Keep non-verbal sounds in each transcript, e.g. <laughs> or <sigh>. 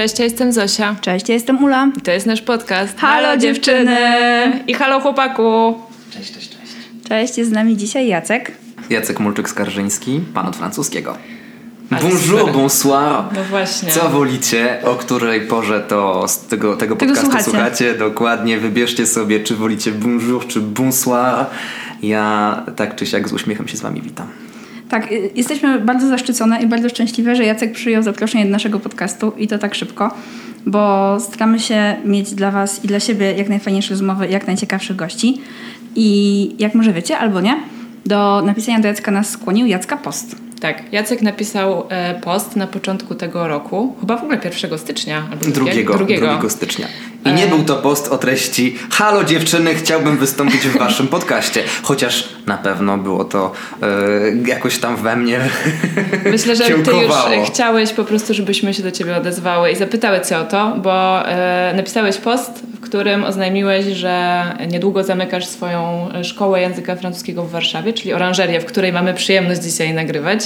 Cześć, ja jestem Zosia. Cześć, ja jestem Ula. I to jest nasz podcast. Halo, dziewczyny! I halo chłopaku! Cześć, cześć, cześć. Cześć, jest z nami dzisiaj Jacek. Jacek Mulczyk-Skarżyński, pan od francuskiego. Ale Bonjour, super. bonsoir. No właśnie. Co wolicie? O której porze to z tego, tego Tego podcastu słuchacie. słuchacie? Dokładnie. Wybierzcie sobie, czy wolicie bonjour, czy bonsoir. Ja tak czy siak z uśmiechem się z wami witam. Tak, y, jesteśmy bardzo zaszczycone i bardzo szczęśliwe, że Jacek przyjął zaproszenie do naszego podcastu i to tak szybko, bo staramy się mieć dla Was i dla siebie jak najfajniejsze rozmowy jak najciekawszych gości. I jak może wiecie, albo nie, do napisania do Jacka nas skłonił Jacka Post. Tak, Jacek napisał e, post na początku tego roku, chyba w ogóle 1 stycznia albo Drugiego, drugiego. drugiego stycznia. I nie był to post o treści Halo dziewczyny, chciałbym wystąpić w waszym podcaście. Chociaż na pewno było to e, jakoś tam we mnie <laughs> Myślę, że ty już chciałeś po prostu, żebyśmy się do ciebie odezwały i zapytały cię o to, bo e, napisałeś post, w którym oznajmiłeś, że niedługo zamykasz swoją e, szkołę języka francuskiego w Warszawie, czyli oranżerię, w której mamy przyjemność dzisiaj nagrywać.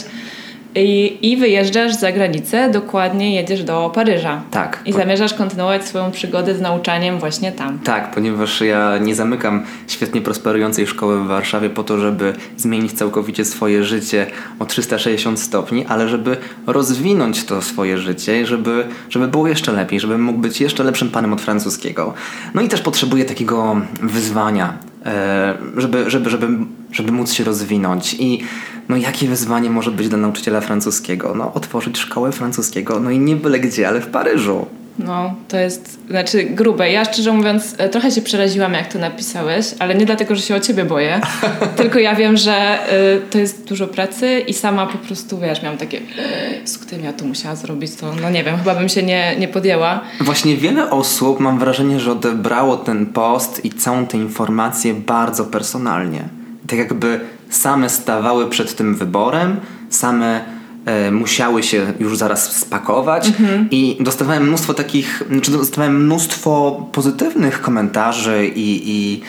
I, I wyjeżdżasz za granicę, dokładnie jedziesz do Paryża. Tak. I zamierzasz kontynuować swoją przygodę z nauczaniem właśnie tam. Tak, ponieważ ja nie zamykam świetnie prosperującej szkoły w Warszawie po to, żeby zmienić całkowicie swoje życie o 360 stopni, ale żeby rozwinąć to swoje życie, i żeby, żeby było jeszcze lepiej, żebym mógł być jeszcze lepszym panem od francuskiego. No i też potrzebuję takiego wyzwania, e, żeby, żeby, żeby, żeby móc się rozwinąć. I no jakie wyzwanie może być dla nauczyciela francuskiego? No otworzyć szkołę francuskiego, no i nie byle gdzie, ale w Paryżu. No, to jest, znaczy grube. Ja szczerze mówiąc e, trochę się przeraziłam, jak to napisałeś, ale nie dlatego, że się o ciebie boję, <laughs> tylko ja wiem, że y, to jest dużo pracy i sama po prostu, wiesz, miałam takie, którym ja to musiała zrobić, to no nie wiem, chyba bym się nie, nie podjęła. Właśnie wiele osób, mam wrażenie, że odebrało ten post i całą tę informację bardzo personalnie. Tak jakby same stawały przed tym wyborem, same e, musiały się już zaraz spakować i dostawałem mnóstwo takich, czy dostawałem mnóstwo pozytywnych komentarzy i, i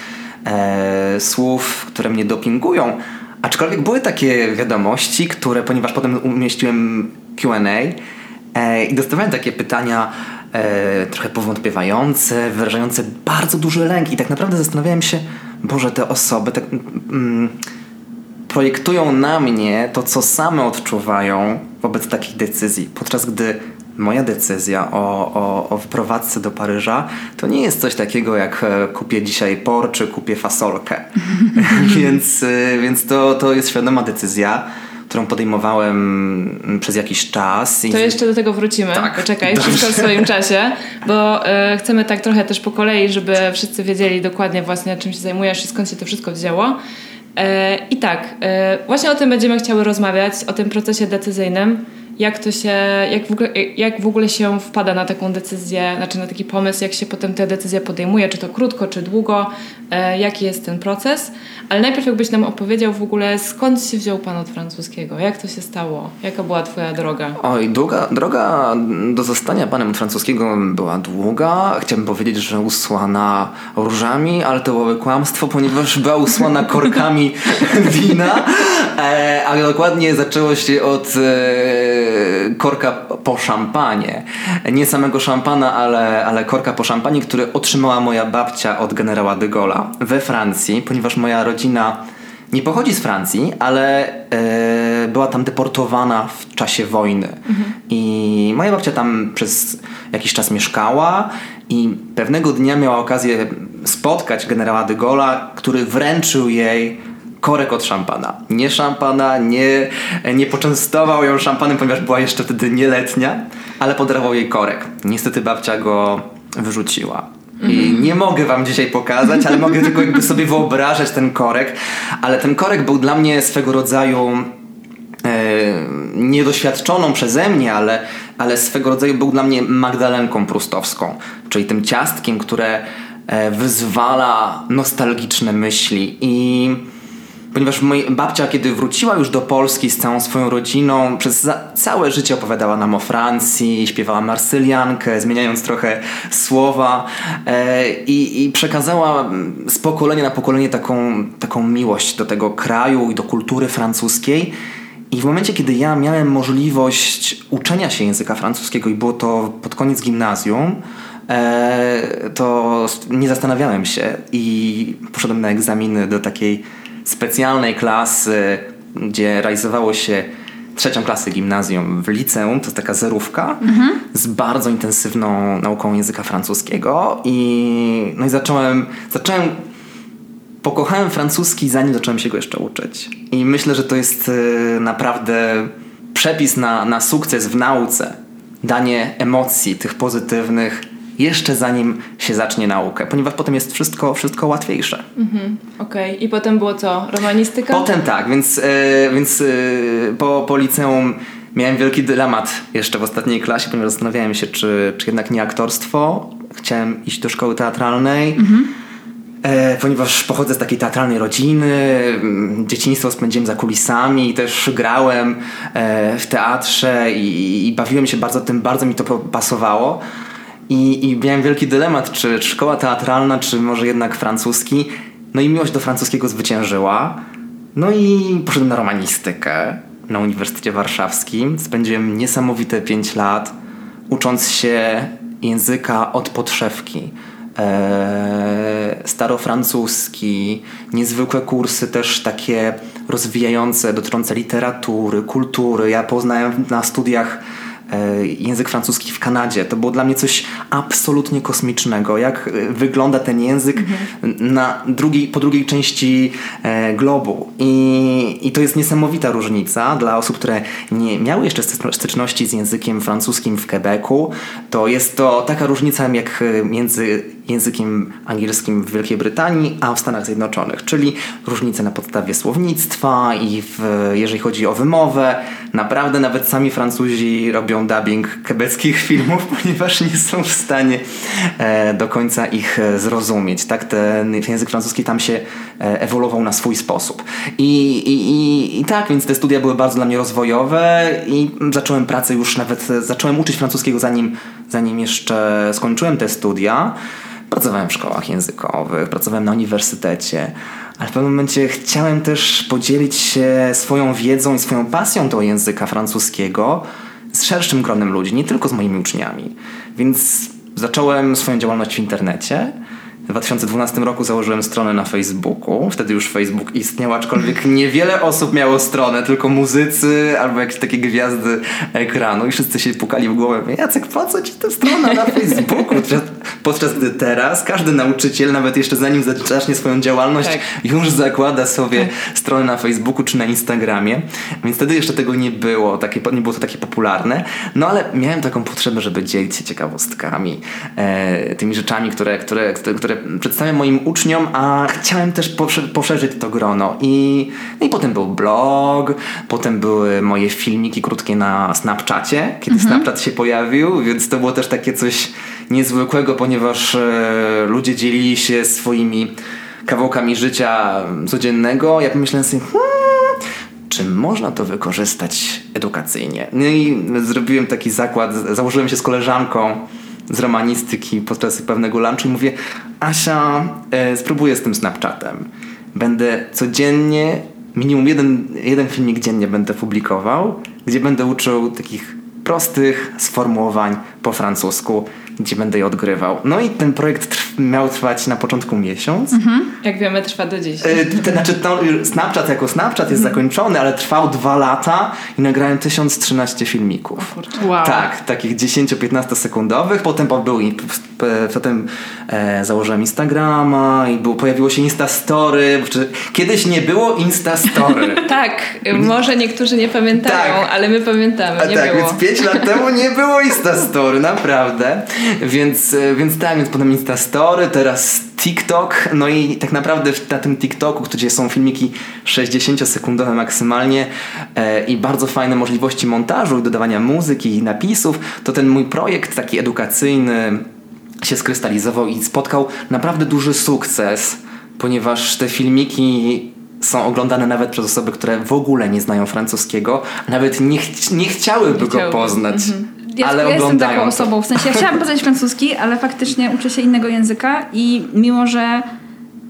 e, słów, które mnie dopingują. Aczkolwiek były takie wiadomości, które, ponieważ potem umieściłem QA e, i dostawałem takie pytania e, trochę powątpiewające, wyrażające bardzo duży lęk, i tak naprawdę zastanawiałem się, Boże, te osoby tak. Mm, projektują na mnie to, co same odczuwają wobec takich decyzji, podczas gdy moja decyzja o, o, o wprowadzce do Paryża to nie jest coś takiego jak e, kupię dzisiaj por czy kupię fasolkę. <laughs> <laughs> więc e, więc to, to jest świadoma decyzja, którą podejmowałem przez jakiś czas. To jeszcze do tego wrócimy. Tak. Poczekaj, Dobrze. wszystko w swoim czasie, bo e, chcemy tak trochę też po kolei, żeby wszyscy wiedzieli dokładnie właśnie czym się zajmujesz i skąd się to wszystko wzięło. E, I tak, e, właśnie o tym będziemy chciały rozmawiać, o tym procesie decyzyjnym. Jak to się, jak w, ogóle, jak w ogóle się wpada na taką decyzję, znaczy na taki pomysł, jak się potem tę decyzję podejmuje, czy to krótko, czy długo, e, jaki jest ten proces. Ale najpierw jakbyś nam opowiedział w ogóle, skąd się wziął Pan od francuskiego, jak to się stało, jaka była Twoja droga? Oj, długa, droga do zostania panem od francuskiego była długa. Chciałbym powiedzieć, że usłana różami, ale to byłoby kłamstwo, ponieważ była usłana <laughs> korkami wina, e, a dokładnie zaczęło się od e, korka po szampanie. Nie samego szampana, ale, ale korka po szampanie, który otrzymała moja babcia od generała de Gaulle'a we Francji, ponieważ moja rodzina nie pochodzi z Francji, ale e, była tam deportowana w czasie wojny. I moja babcia tam przez jakiś czas mieszkała i pewnego dnia miała okazję spotkać generała de Gaulle'a, który wręczył jej korek od szampana. Nie szampana, nie, nie poczęstował ją szampanem, ponieważ była jeszcze wtedy nieletnia, ale podarował jej korek. Niestety babcia go wyrzuciła. I nie mogę wam dzisiaj pokazać, ale mogę tylko jakby sobie wyobrażać ten korek. Ale ten korek był dla mnie swego rodzaju niedoświadczoną przeze mnie, ale, ale swego rodzaju był dla mnie Magdalenką Prustowską, czyli tym ciastkiem, które e, wyzwala nostalgiczne myśli i ponieważ moja babcia, kiedy wróciła już do Polski z całą swoją rodziną, przez całe życie opowiadała nam o Francji, śpiewała marsyliankę, zmieniając trochę słowa e, i, i, przekazała z pokolenia na pokolenie taką, taką miłość do tego kraju i do kultury francuskiej. I w momencie, kiedy ja miałem możliwość uczenia się języka francuskiego i było to pod koniec gimnazjum, e, to nie zastanawiałem się i poszedłem na egzaminy do takiej specjalnej klasy, gdzie realizowało się trzecią klasę gimnazjum w liceum, to jest taka zerówka mhm. z bardzo intensywną nauką języka francuskiego i no i zacząłem, zacząłem pokochałem francuski zanim zacząłem się go jeszcze uczyć. I myślę, że to jest e, naprawdę przepis na, na sukces w nauce, danie emocji tych pozytywnych jeszcze zanim się zacznie naukę, ponieważ potem jest wszystko, wszystko łatwiejsze. Mhm, Okej, okay. i potem było co? Romanistyka? Potem tak, więc, e, więc e, po, po liceum miałem wielki dylemat jeszcze w ostatniej klasie, ponieważ zastanawiałem się, czy, czy jednak nie aktorstwo. Chciałem iść do szkoły teatralnej. Mhm. E, ponieważ pochodzę z takiej teatralnej rodziny, dzieciństwo spędziłem za kulisami i też grałem w teatrze i, i, bawiłem się bardzo tym, bardzo mi to pasowało. I, I miałem wielki dylemat, czy, czy szkoła teatralna, czy może jednak francuski. No i miłość do francuskiego zwyciężyła. No i poszedłem na romanistykę na Uniwersytecie Warszawskim. Spędziłem niesamowite 5 lat ucząc się języka od podszewki. Eee, starofrancuski, niezwykłe kursy też takie rozwijające, dotyczące literatury, kultury. Ja poznałem na studiach język francuski w Kanadzie. To było dla mnie coś absolutnie kosmicznego. Jak e, wygląda ten język mhm. na drugiej, po drugiej części e, globu. I, I to jest niesamowita różnica dla osób, które nie miały jeszcze styczności z językiem francuskim w Quebecu. To jest to taka różnica jak między językiem angielskim w Wielkiej Brytanii, a w Stanach Zjednoczonych, czyli różnice na podstawie słownictwa i w, jeżeli chodzi o wymowę. Naprawdę nawet sami Francuzi robią dubbing quebeckich <laughs> filmów, ponieważ nie są w stanie e, do końca ich e, zrozumieć. Tak, ten język francuski tam się e, ewoluował na swój sposób. I, i, i, I tak, więc te studia były bardzo dla mnie rozwojowe i zacząłem pracę już nawet, zacząłem uczyć francuskiego zanim, zanim jeszcze skończyłem te studia. Pracowałem w szkołach językowych, pracowałem na uniwersytecie, ale w pewnym momencie chciałem też podzielić się swoją wiedzą i swoją pasją do języka francuskiego z szerszym gronem ludzi, nie tylko z moimi uczniami. Więc zacząłem swoją działalność w internecie w 2012 roku założyłem stronę na Facebooku. Wtedy już Facebook istniał, aczkolwiek <laughs> niewiele osób miało stronę, tylko muzycy albo jakieś takie gwiazdy ekranu i wszyscy się pukali w głowę. Jacek, po co ci ta strona na Facebooku? Podczas gdy teraz każdy nauczyciel, nawet jeszcze zanim zacznie swoją działalność, tak. już zakłada sobie tak. stronę na Facebooku czy na Instagramie. Więc wtedy jeszcze tego nie było, takie, nie było to takie popularne. No ale miałem taką potrzebę, żeby dzielić się ciekawostkami, e, tymi rzeczami, które, które, które przedstawiam moim uczniom, a chciałem też poszerzyć to grono. I, no i potem był blog, potem były moje filmiki krótkie na Snapchacie, kiedy mhm. Snapchat się pojawił, więc to było też takie coś niezwykłego, ponieważ e, ludzie dzielili się swoimi kawałkami życia codziennego. Ja pomyślałem sobie, hmm, czy można to wykorzystać edukacyjnie? No i zrobiłem taki zakład, założyłem się z koleżanką, z romanistyki podczas pewnego lunchu i mówię Asia, e, spróbuję z tym Snapchatem. Będę codziennie, minimum jeden, jeden filmik dziennie będę publikował, gdzie będę uczył takich prostych sformułowań po francusku gdzie będę je odgrywał. No i ten projekt trw miał trwać na początku miesiąc. Mhm. Jak wiemy, trwa do dziś. To znaczy, to Snapchat jako Snapchat jest mhm. zakończony, ale trwał dwa lata i nagrałem 1013 filmików. Wow. Tak, takich 10-15 sekundowych. Potem był P- Potem e, założyłem Instagrama i było, pojawiło się Instastory. Kiedyś nie było Instastory. <laughs> Tak, może niektórzy nie pamiętają, Tak. ale my pamiętamy, A nie tak, było. więc 5 lat temu nie było Instastory, naprawdę. Więc, e, więc tak, więc potem Instastory, teraz TikTok. No i tak naprawdę na tym TikToku, gdzie są filmiki 60-sekundowe maksymalnie e, i bardzo fajne możliwości montażu i dodawania muzyki i napisów, to ten mój projekt taki edukacyjny się skrystalizował i spotkał naprawdę duży sukces, ponieważ te filmiki są oglądane nawet przez osoby, które w ogóle nie znają francuskiego, a nawet nie, ch- nie chciałyby Nie go chciałyby. poznać. Ja, ale ja jestem taką to. osobą. W sensie ja chciałam <laughs> poznać francuski, ale faktycznie uczę się innego języka i mimo, że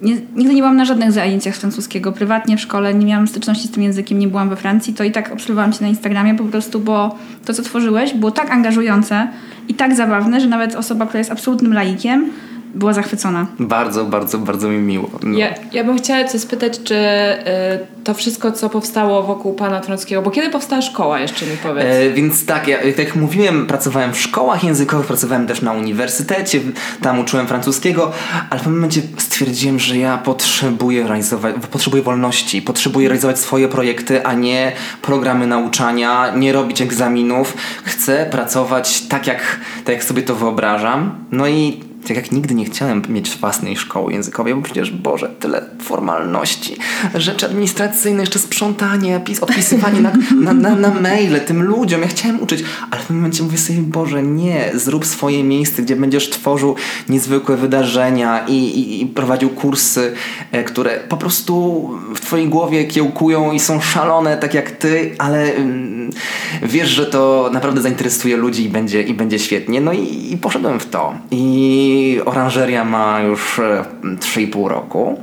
nie, nigdy nie byłam na żadnych zajęciach francuskiego, prywatnie w szkole, nie miałam styczności z tym językiem, nie byłam we Francji, to i tak obserwowałam cię na Instagramie po prostu, bo to, co tworzyłeś, było tak angażujące i tak zabawne, że nawet osoba, która jest absolutnym laikiem, była zachwycona. Bardzo, bardzo, bardzo mi miło. No. Ja, ja bym chciała Cię spytać, czy y, to wszystko, co powstało wokół Pana Trąckiego, bo kiedy powstała szkoła, jeszcze mi powiedz. E, więc tak, ja, tak jak mówiłem, pracowałem w szkołach językowych, pracowałem też na uniwersytecie, tam uczyłem francuskiego, ale w pewnym momencie stwierdziłem, że ja potrzebuję realizować, potrzebuję wolności, potrzebuję realizować swoje projekty, a nie programy nauczania, nie robić egzaminów. Chcę pracować tak jak, tak jak sobie to wyobrażam. No i tak jak nigdy nie chciałem mieć własnej szkoły językowej, bo przecież, Boże, tyle formalności, rzeczy administracyjne, jeszcze sprzątanie, pis, odpisywanie na, na, na, na maile tym ludziom. Ja chciałem uczyć, ale w tym momencie mówię sobie, Boże, nie, zrób swoje miejsce, gdzie będziesz tworzył niezwykłe wydarzenia i, i, i prowadził kursy, e, które po prostu w twojej głowie kiełkują i są szalone, tak jak ty, ale mm, wiesz, że to naprawdę zainteresuje ludzi i będzie, i będzie świetnie. No i, i poszedłem w to. I oranżeria ma już e, 3,5 roku.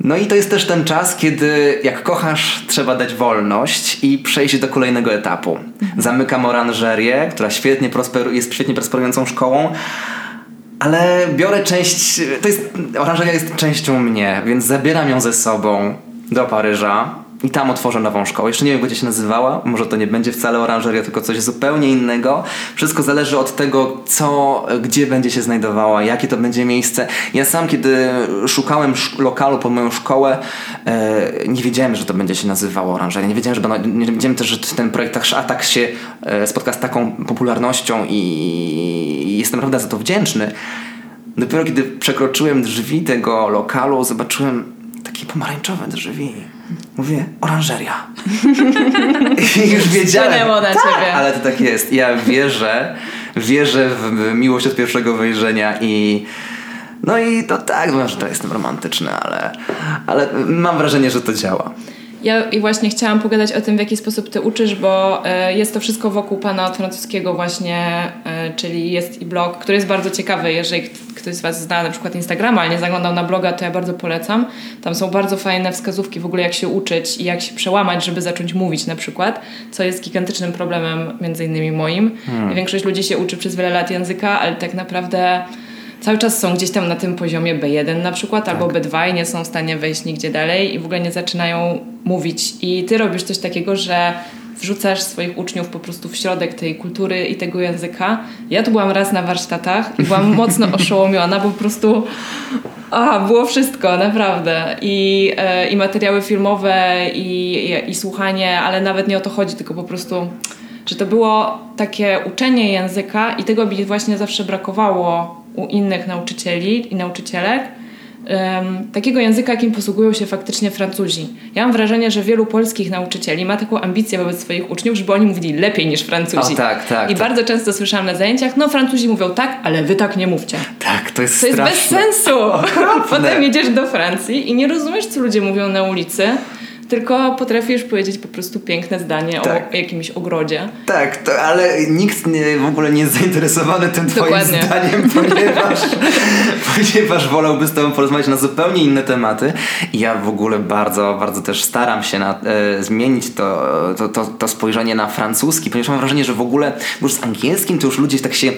No i to jest też ten czas, kiedy jak kochasz, trzeba dać wolność i przejść do kolejnego etapu. Zamykam oranżerię, która świetnie prosperu- jest świetnie prosperującą szkołą, ale biorę część, to jest, oranżeria jest częścią mnie, więc zabieram ją ze sobą do Paryża i tam otworzę nową szkołę. Jeszcze nie wiem, jak będzie się nazywała, może to nie będzie wcale oranżeria, tylko coś zupełnie innego. Wszystko zależy od tego, co, gdzie będzie się znajdowała, jakie to będzie miejsce. Ja sam, kiedy szukałem sz- lokalu pod moją szkołę, e, nie wiedziałem, że to będzie się nazywało oranżeria. Nie wiedziałem, że, nie wiedziałem też, że ten projekt tak, a tak się e, spotka z taką popularnością i jestem naprawdę za to wdzięczny. Dopiero kiedy przekroczyłem drzwi tego lokalu, zobaczyłem takie pomarańczowe drzwi. Mówię, oranżeria. I już wiedziałem. Spłynęło na tak, ciebie. Ale to tak jest. Ja wierzę, wierzę w miłość od pierwszego wejrzenia i no i to tak, może to jestem romantyczny, ale, ale mam wrażenie, że to działa. Ja i właśnie chciałam pogadać o tym, w jaki sposób ty uczysz, bo e, jest to wszystko wokół pana francuskiego właśnie, e, czyli jest i blog, który jest bardzo ciekawy. Jeżeli ktoś z was zna na przykład Instagrama, ale nie zaglądał na bloga, to ja bardzo polecam. Tam są bardzo fajne wskazówki w ogóle, jak się uczyć i jak się przełamać, żeby zacząć mówić na przykład, co jest gigantycznym problemem między innymi moim. Większość ludzi się uczy przez wiele lat języka, ale tak naprawdę cały czas są gdzieś tam na tym poziomie B1 na przykład, albo B2 i nie są w stanie wejść nigdzie dalej i w ogóle nie zaczynają mówić. I ty robisz coś takiego, że wrzucasz swoich uczniów po prostu w środek tej kultury i tego języka. Ja tu byłam raz na warsztatach i byłam <laughs> mocno oszołomiona, bo po prostu a, było wszystko, naprawdę. I, e, i materiały filmowe, i, i, i słuchanie, ale nawet nie o to chodzi, tylko po prostu że to było takie uczenie języka i tego mi właśnie zawsze brakowało u innych nauczycieli i nauczycielek. em, takiego języka, jakim posługują się faktycznie Francuzi. Ja mam wrażenie, że wielu polskich nauczycieli ma taką ambicję wobec swoich uczniów, żeby oni mówili lepiej niż Francuzi. O, tak, tak, I tak. bardzo często słyszałam na zajęciach, no Francuzi mówią tak, ale wy tak nie mówcie. Tak, to jest To jest bez straszne. sensu. <laughs> Potem jedziesz do Francji i nie rozumiesz, co ludzie mówią na ulicy, tylko potrafisz powiedzieć po prostu piękne zdanie Tak. o jakimś ogrodzie. Tak, to, ale nikt nie, w ogóle nie jest zainteresowany tym twoim Dokładnie. zdaniem, <laughs> ponieważ, ponieważ wolałby z tobą porozmawiać na zupełnie inne tematy. I ja w ogóle bardzo, bardzo też staram się na, e, zmienić to, to, to, to spojrzenie na francuski, ponieważ mam wrażenie, że w ogóle już z angielskim to już ludzie tak się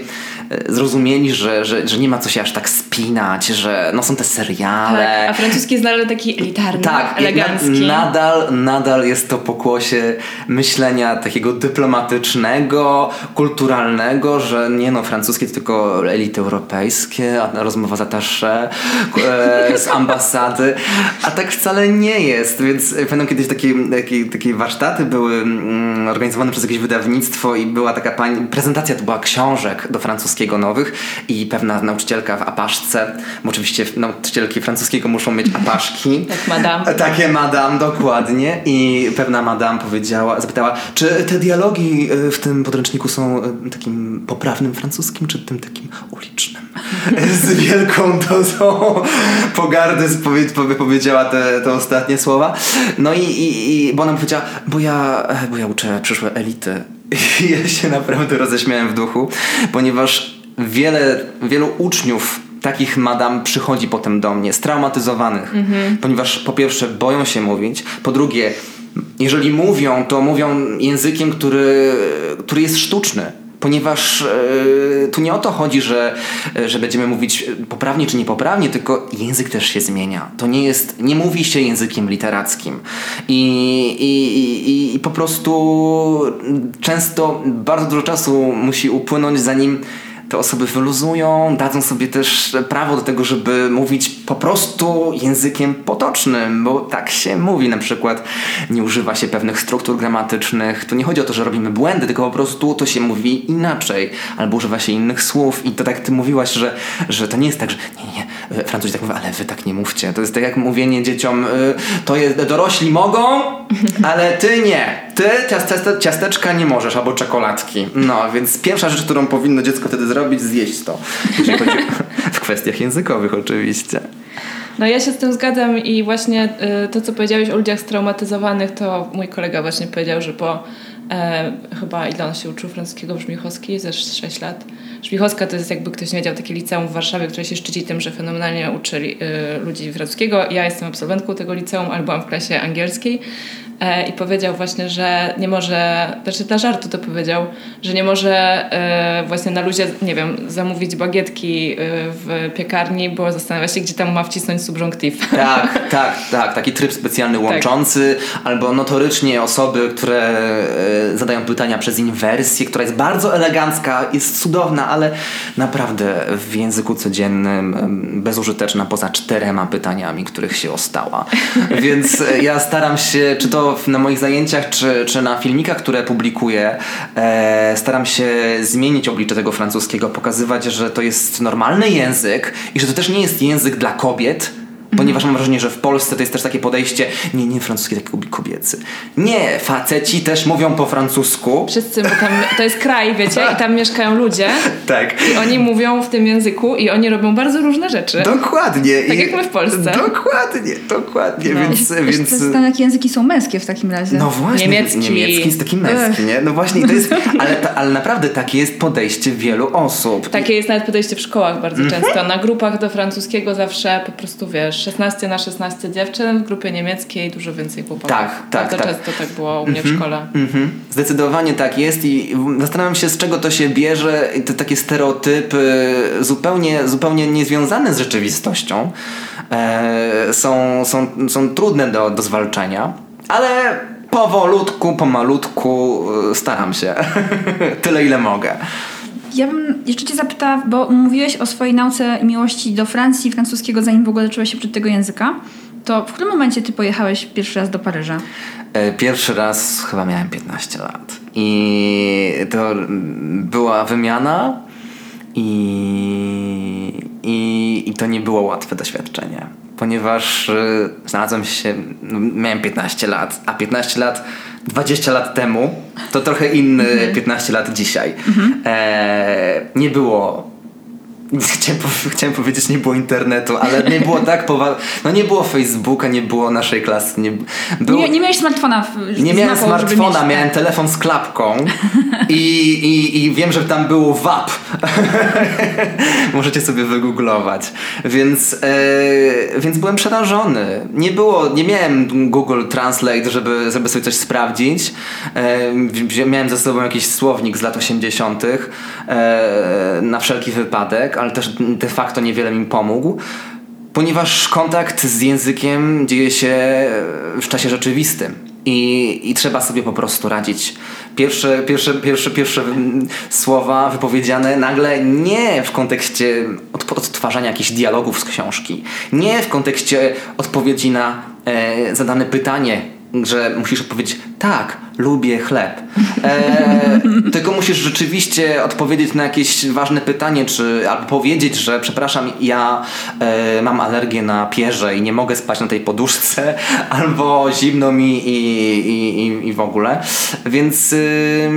e, zrozumieli, że, że, że nie ma co się aż tak spinać, że no są te seriale. Tak, a francuski jest nadal taki elitarny, Tak, elegancki. Na, nadal nadal, jest to pokłosie myślenia takiego dyplomatycznego, kulturalnego, że nie no, francuskie to tylko elity europejskie, a rozmowa z attaché, e, z ambasady, a tak wcale nie jest, więc pamiętam kiedyś takie, takie, takie warsztaty były mm, organizowane przez jakieś wydawnictwo i była taka pani, prezentacja to była książek do francuskiego nowych i pewna nauczycielka w apaszce, bo oczywiście nauczycielki francuskiego muszą mieć apaszki. Jak madame. Takie madame, dokładnie. I pewna madame powiedziała, zapytała, czy te dialogi e, w tym podręczniku są e, takim poprawnym francuskim, czy tym takim ulicznym? <laughs> Z wielką dozą pogardy powiedziała te, te ostatnie słowa. No i, i, i bo ona powiedziała, bo ja, e, bo ja uczę przyszłe elity. <laughs> I ja się naprawdę roześmiałem w duchu, ponieważ wiele, wielu uczniów takich madam przychodzi potem do mnie, straumatyzowanych, mhm. ponieważ po pierwsze boją się mówić, po drugie, jeżeli mówią, to mówią językiem, który, który jest sztuczny ponieważ e, tu nie o to chodzi, że, że będziemy mówić poprawnie czy niepoprawnie, tylko język też się zmienia. To nie jest, nie mówi się językiem literackim. I, i, i, i po prostu często bardzo dużo czasu musi upłynąć, zanim te osoby wyluzują, dadzą sobie też prawo do tego, żeby mówić po prostu językiem potocznym, bo tak się mówi. Na przykład nie używa się pewnych struktur gramatycznych. To nie chodzi o to, że robimy błędy, tylko po prostu to się mówi inaczej, albo używa się innych słów. I to tak ty mówiłaś, że, że to nie jest tak, że nie, nie, Francuzi tak mówią, ale wy tak nie mówcie. To jest tak jak mówienie dzieciom, y, to jest, dorośli mogą, ale ty nie. Ty ciaste, ciasteczka nie możesz, albo czekoladki. No, więc pierwsza rzecz, którą powinno dziecko wtedy zrobić, zjeść to. Jeżeli chodzi w kwestiach językowych oczywiście. No ja się z tym zgadzam i właśnie y, to, co powiedziałeś o ludziach straumatyzowanych, to mój kolega właśnie powiedział, że po e, chyba ile on się uczył francuskiego w Żmichowskiej ze 6 lat. Żmichowska to jest jakby ktoś nie wiedział, takie liceum w Warszawie, które się szczyci tym, że fenomenalnie uczyli y, ludzi francuskiego. Ja jestem absolwentką tego liceum, ale byłam w klasie angielskiej i powiedział właśnie, że nie może, znaczy dla żartu to powiedział, że nie może e, właśnie na luzie, nie wiem, zamówić bagietki e, w piekarni, bo zastanawia się, gdzie tam ma wcisnąć subjunctive. <laughs> Tak, tak, tak. Taki tryb specjalny tak. łączący, tak. albo notorycznie osoby, które zadają pytania przez inwersję, która jest bardzo elegancka, jest cudowna, ale naprawdę w języku codziennym bezużyteczna poza czterema pytaniami, których się ostała. <laughs> Więc ja staram się, czy to na moich zajęciach czy, czy na filmikach, które publikuję, e, staram się zmienić oblicze tego francuskiego, pokazywać, że to jest normalny język i że to też nie jest język dla kobiet, Ponieważ mam wrażenie, że w Polsce to jest też takie podejście, nie, nie francuski, taki kobiecy. Nie, faceci też mówią po francusku. Wszyscy, bo tam to jest kraj, wiecie, i tam mieszkają ludzie. Tak. I oni mówią w tym języku i oni robią bardzo różne rzeczy. Dokładnie. Tak I jak my w Polsce. Dokładnie, dokładnie. No. Więc, więc... Jakie języki są męskie w takim razie? No właśnie. Niemiecki. Niemiecki jest taki męski, nie? No właśnie, to jest, ale, ta, ale naprawdę takie jest podejście wielu osób. Takie jest nawet podejście w szkołach bardzo -hmm. często. Na grupach do francuskiego zawsze po prostu, wiesz, 16 na 16 dziewczyn, w grupie niemieckiej dużo więcej chłopaków. Tak, tak. Bardzo tak. często tak było u mnie mm -hmm, w szkole. Mm -hmm. Zdecydowanie tak jest i zastanawiam się, z czego to się bierze. Te takie stereotypy zupełnie, zupełnie niezwiązane z rzeczywistością e, są, są, są trudne do, do zwalczania, ale powolutku, pomalutku e, staram się. <laughs> Tyle, ile mogę. Ja bym jeszcze Cię zapytała, bo mówiłeś o swojej nauce i miłości do Francji i francuskiego, zanim w ogóle zaczęłaś się przed tego języka. To w którym momencie Ty pojechałeś pierwszy raz do Paryża? E, pierwszy raz chyba miałem 15 lat. I to była wymiana i, i, i to nie było łatwe doświadczenie. Ponieważ e, znalazłem się, no, miałem 15 lat, a 15 lat 20 lat temu, to trochę inny 15 mhm. lat dzisiaj. Mhm. E, nie było Chciałem, chciałem, powiedzieć, nie było internetu, ale nie było <laughs> tak poważnie. No nie było Facebooka, nie było naszej klasy. Nie, nie, nie miałeś smartfona. W, nie miałem smartfona, miałem telefon z klapką <laughs> i, i, i wiem, że tam było WAP. <laughs> Możecie sobie wygooglować. Więc, e, więc byłem przerażony. Nie było, nie miałem Google Translate, żeby, żeby sobie coś sprawdzić. E, miałem ze sobą jakiś słownik z lat 80. E, na wszelki wypadek ale też de facto niewiele mi pomógł. ponieważ kontakt z językiem dzieje się w czasie rzeczywistym. I, I trzeba sobie po prostu radzić. Pierwsze, pierwsze, pierwsze, pierwsze słowa wypowiedziane nagle nie w kontekście odtwarzania jakichś dialogów z książki, nie w kontekście odpowiedzi na e, zadane pytanie, że musisz odpowiedzieć tak, lubię chleb. E, <laughs> tylko musisz rzeczywiście odpowiedzieć na jakieś ważne pytanie, czy albo powiedzieć, że przepraszam, ja e, mam alergię na pierze i nie mogę spać na tej poduszce, <laughs> albo zimno mi i, i, i, i w ogóle. Więc, y,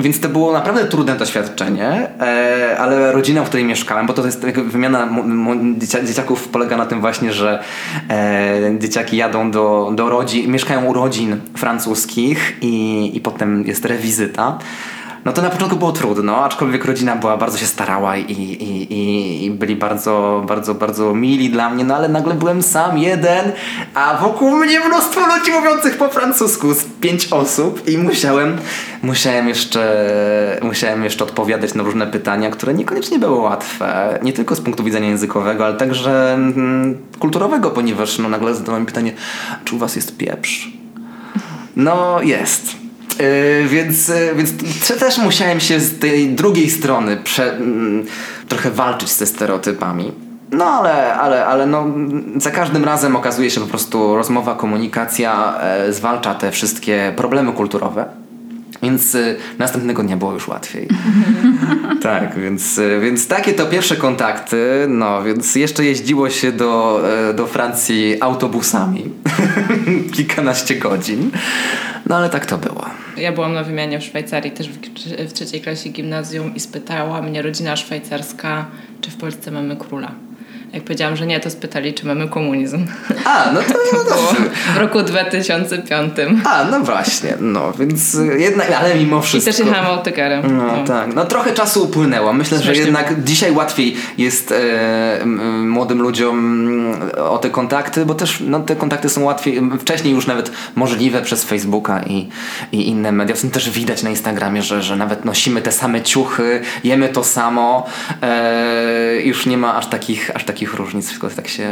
więc to było naprawdę trudne doświadczenie, e, ale rodzina, w której mieszkałem, bo to jest wymiana dzieciaków polega na tym właśnie, że e, dzieciaki jadą do, do rodzin, mieszkają u rodzin francuskich i, i potem jest rewizyta. No to na początku było trudno, aczkolwiek rodzina była bardzo się starała i, i, i, i, byli bardzo, bardzo, bardzo mili dla mnie, no ale nagle byłem sam jeden, a wokół mnie mnóstwo ludzi mówiących po francusku, z pięć osób i musiałem, musiałem jeszcze, musiałem jeszcze odpowiadać na różne pytania, które niekoniecznie były łatwe, nie tylko z punktu widzenia językowego, ale także mm, kulturowego, ponieważ no, nagle zadałem pytanie, czy u was jest pieprz? No jest. Yy, więc, yy, więc też musiałem się z tej drugiej strony prze, yy, trochę walczyć ze stereotypami. No ale, ale, ale no, za każdym razem okazuje się po prostu rozmowa, komunikacja e, zwalcza te wszystkie problemy kulturowe. Więc y, następnego dnia było już łatwiej. <laughs> tak, więc, y, więc takie to pierwsze kontakty. No, więc jeszcze jeździło się do, y, do Francji autobusami. <laughs> Kilkanaście godzin. No ale tak to było. Ja byłam na wymianie w Szwajcarii też w, w trzeciej klasie gimnazjum i spytała mnie rodzina szwajcarska, czy w Polsce mamy króla. Jak powiedziałam, że nie, to spytali, czy mamy komunizm. A, no to, <laughs> to było w roku 2005. A, no właśnie, no więc jednak, ale mimo wszystko. I też jechałam autokarem. No, no, tak, no trochę czasu upłynęło. Myślę, Strasznie że jednak dzisiaj łatwiej jest e, młodym ludziom o te kontakty, bo też no, te kontakty są łatwiej, wcześniej już nawet możliwe przez Facebooka i, i inne media. Są też widać na Instagramie, że, że nawet nosimy te same ciuchy, jemy to samo. E, już nie ma aż takich, aż takich takich różnic, wszystko tak się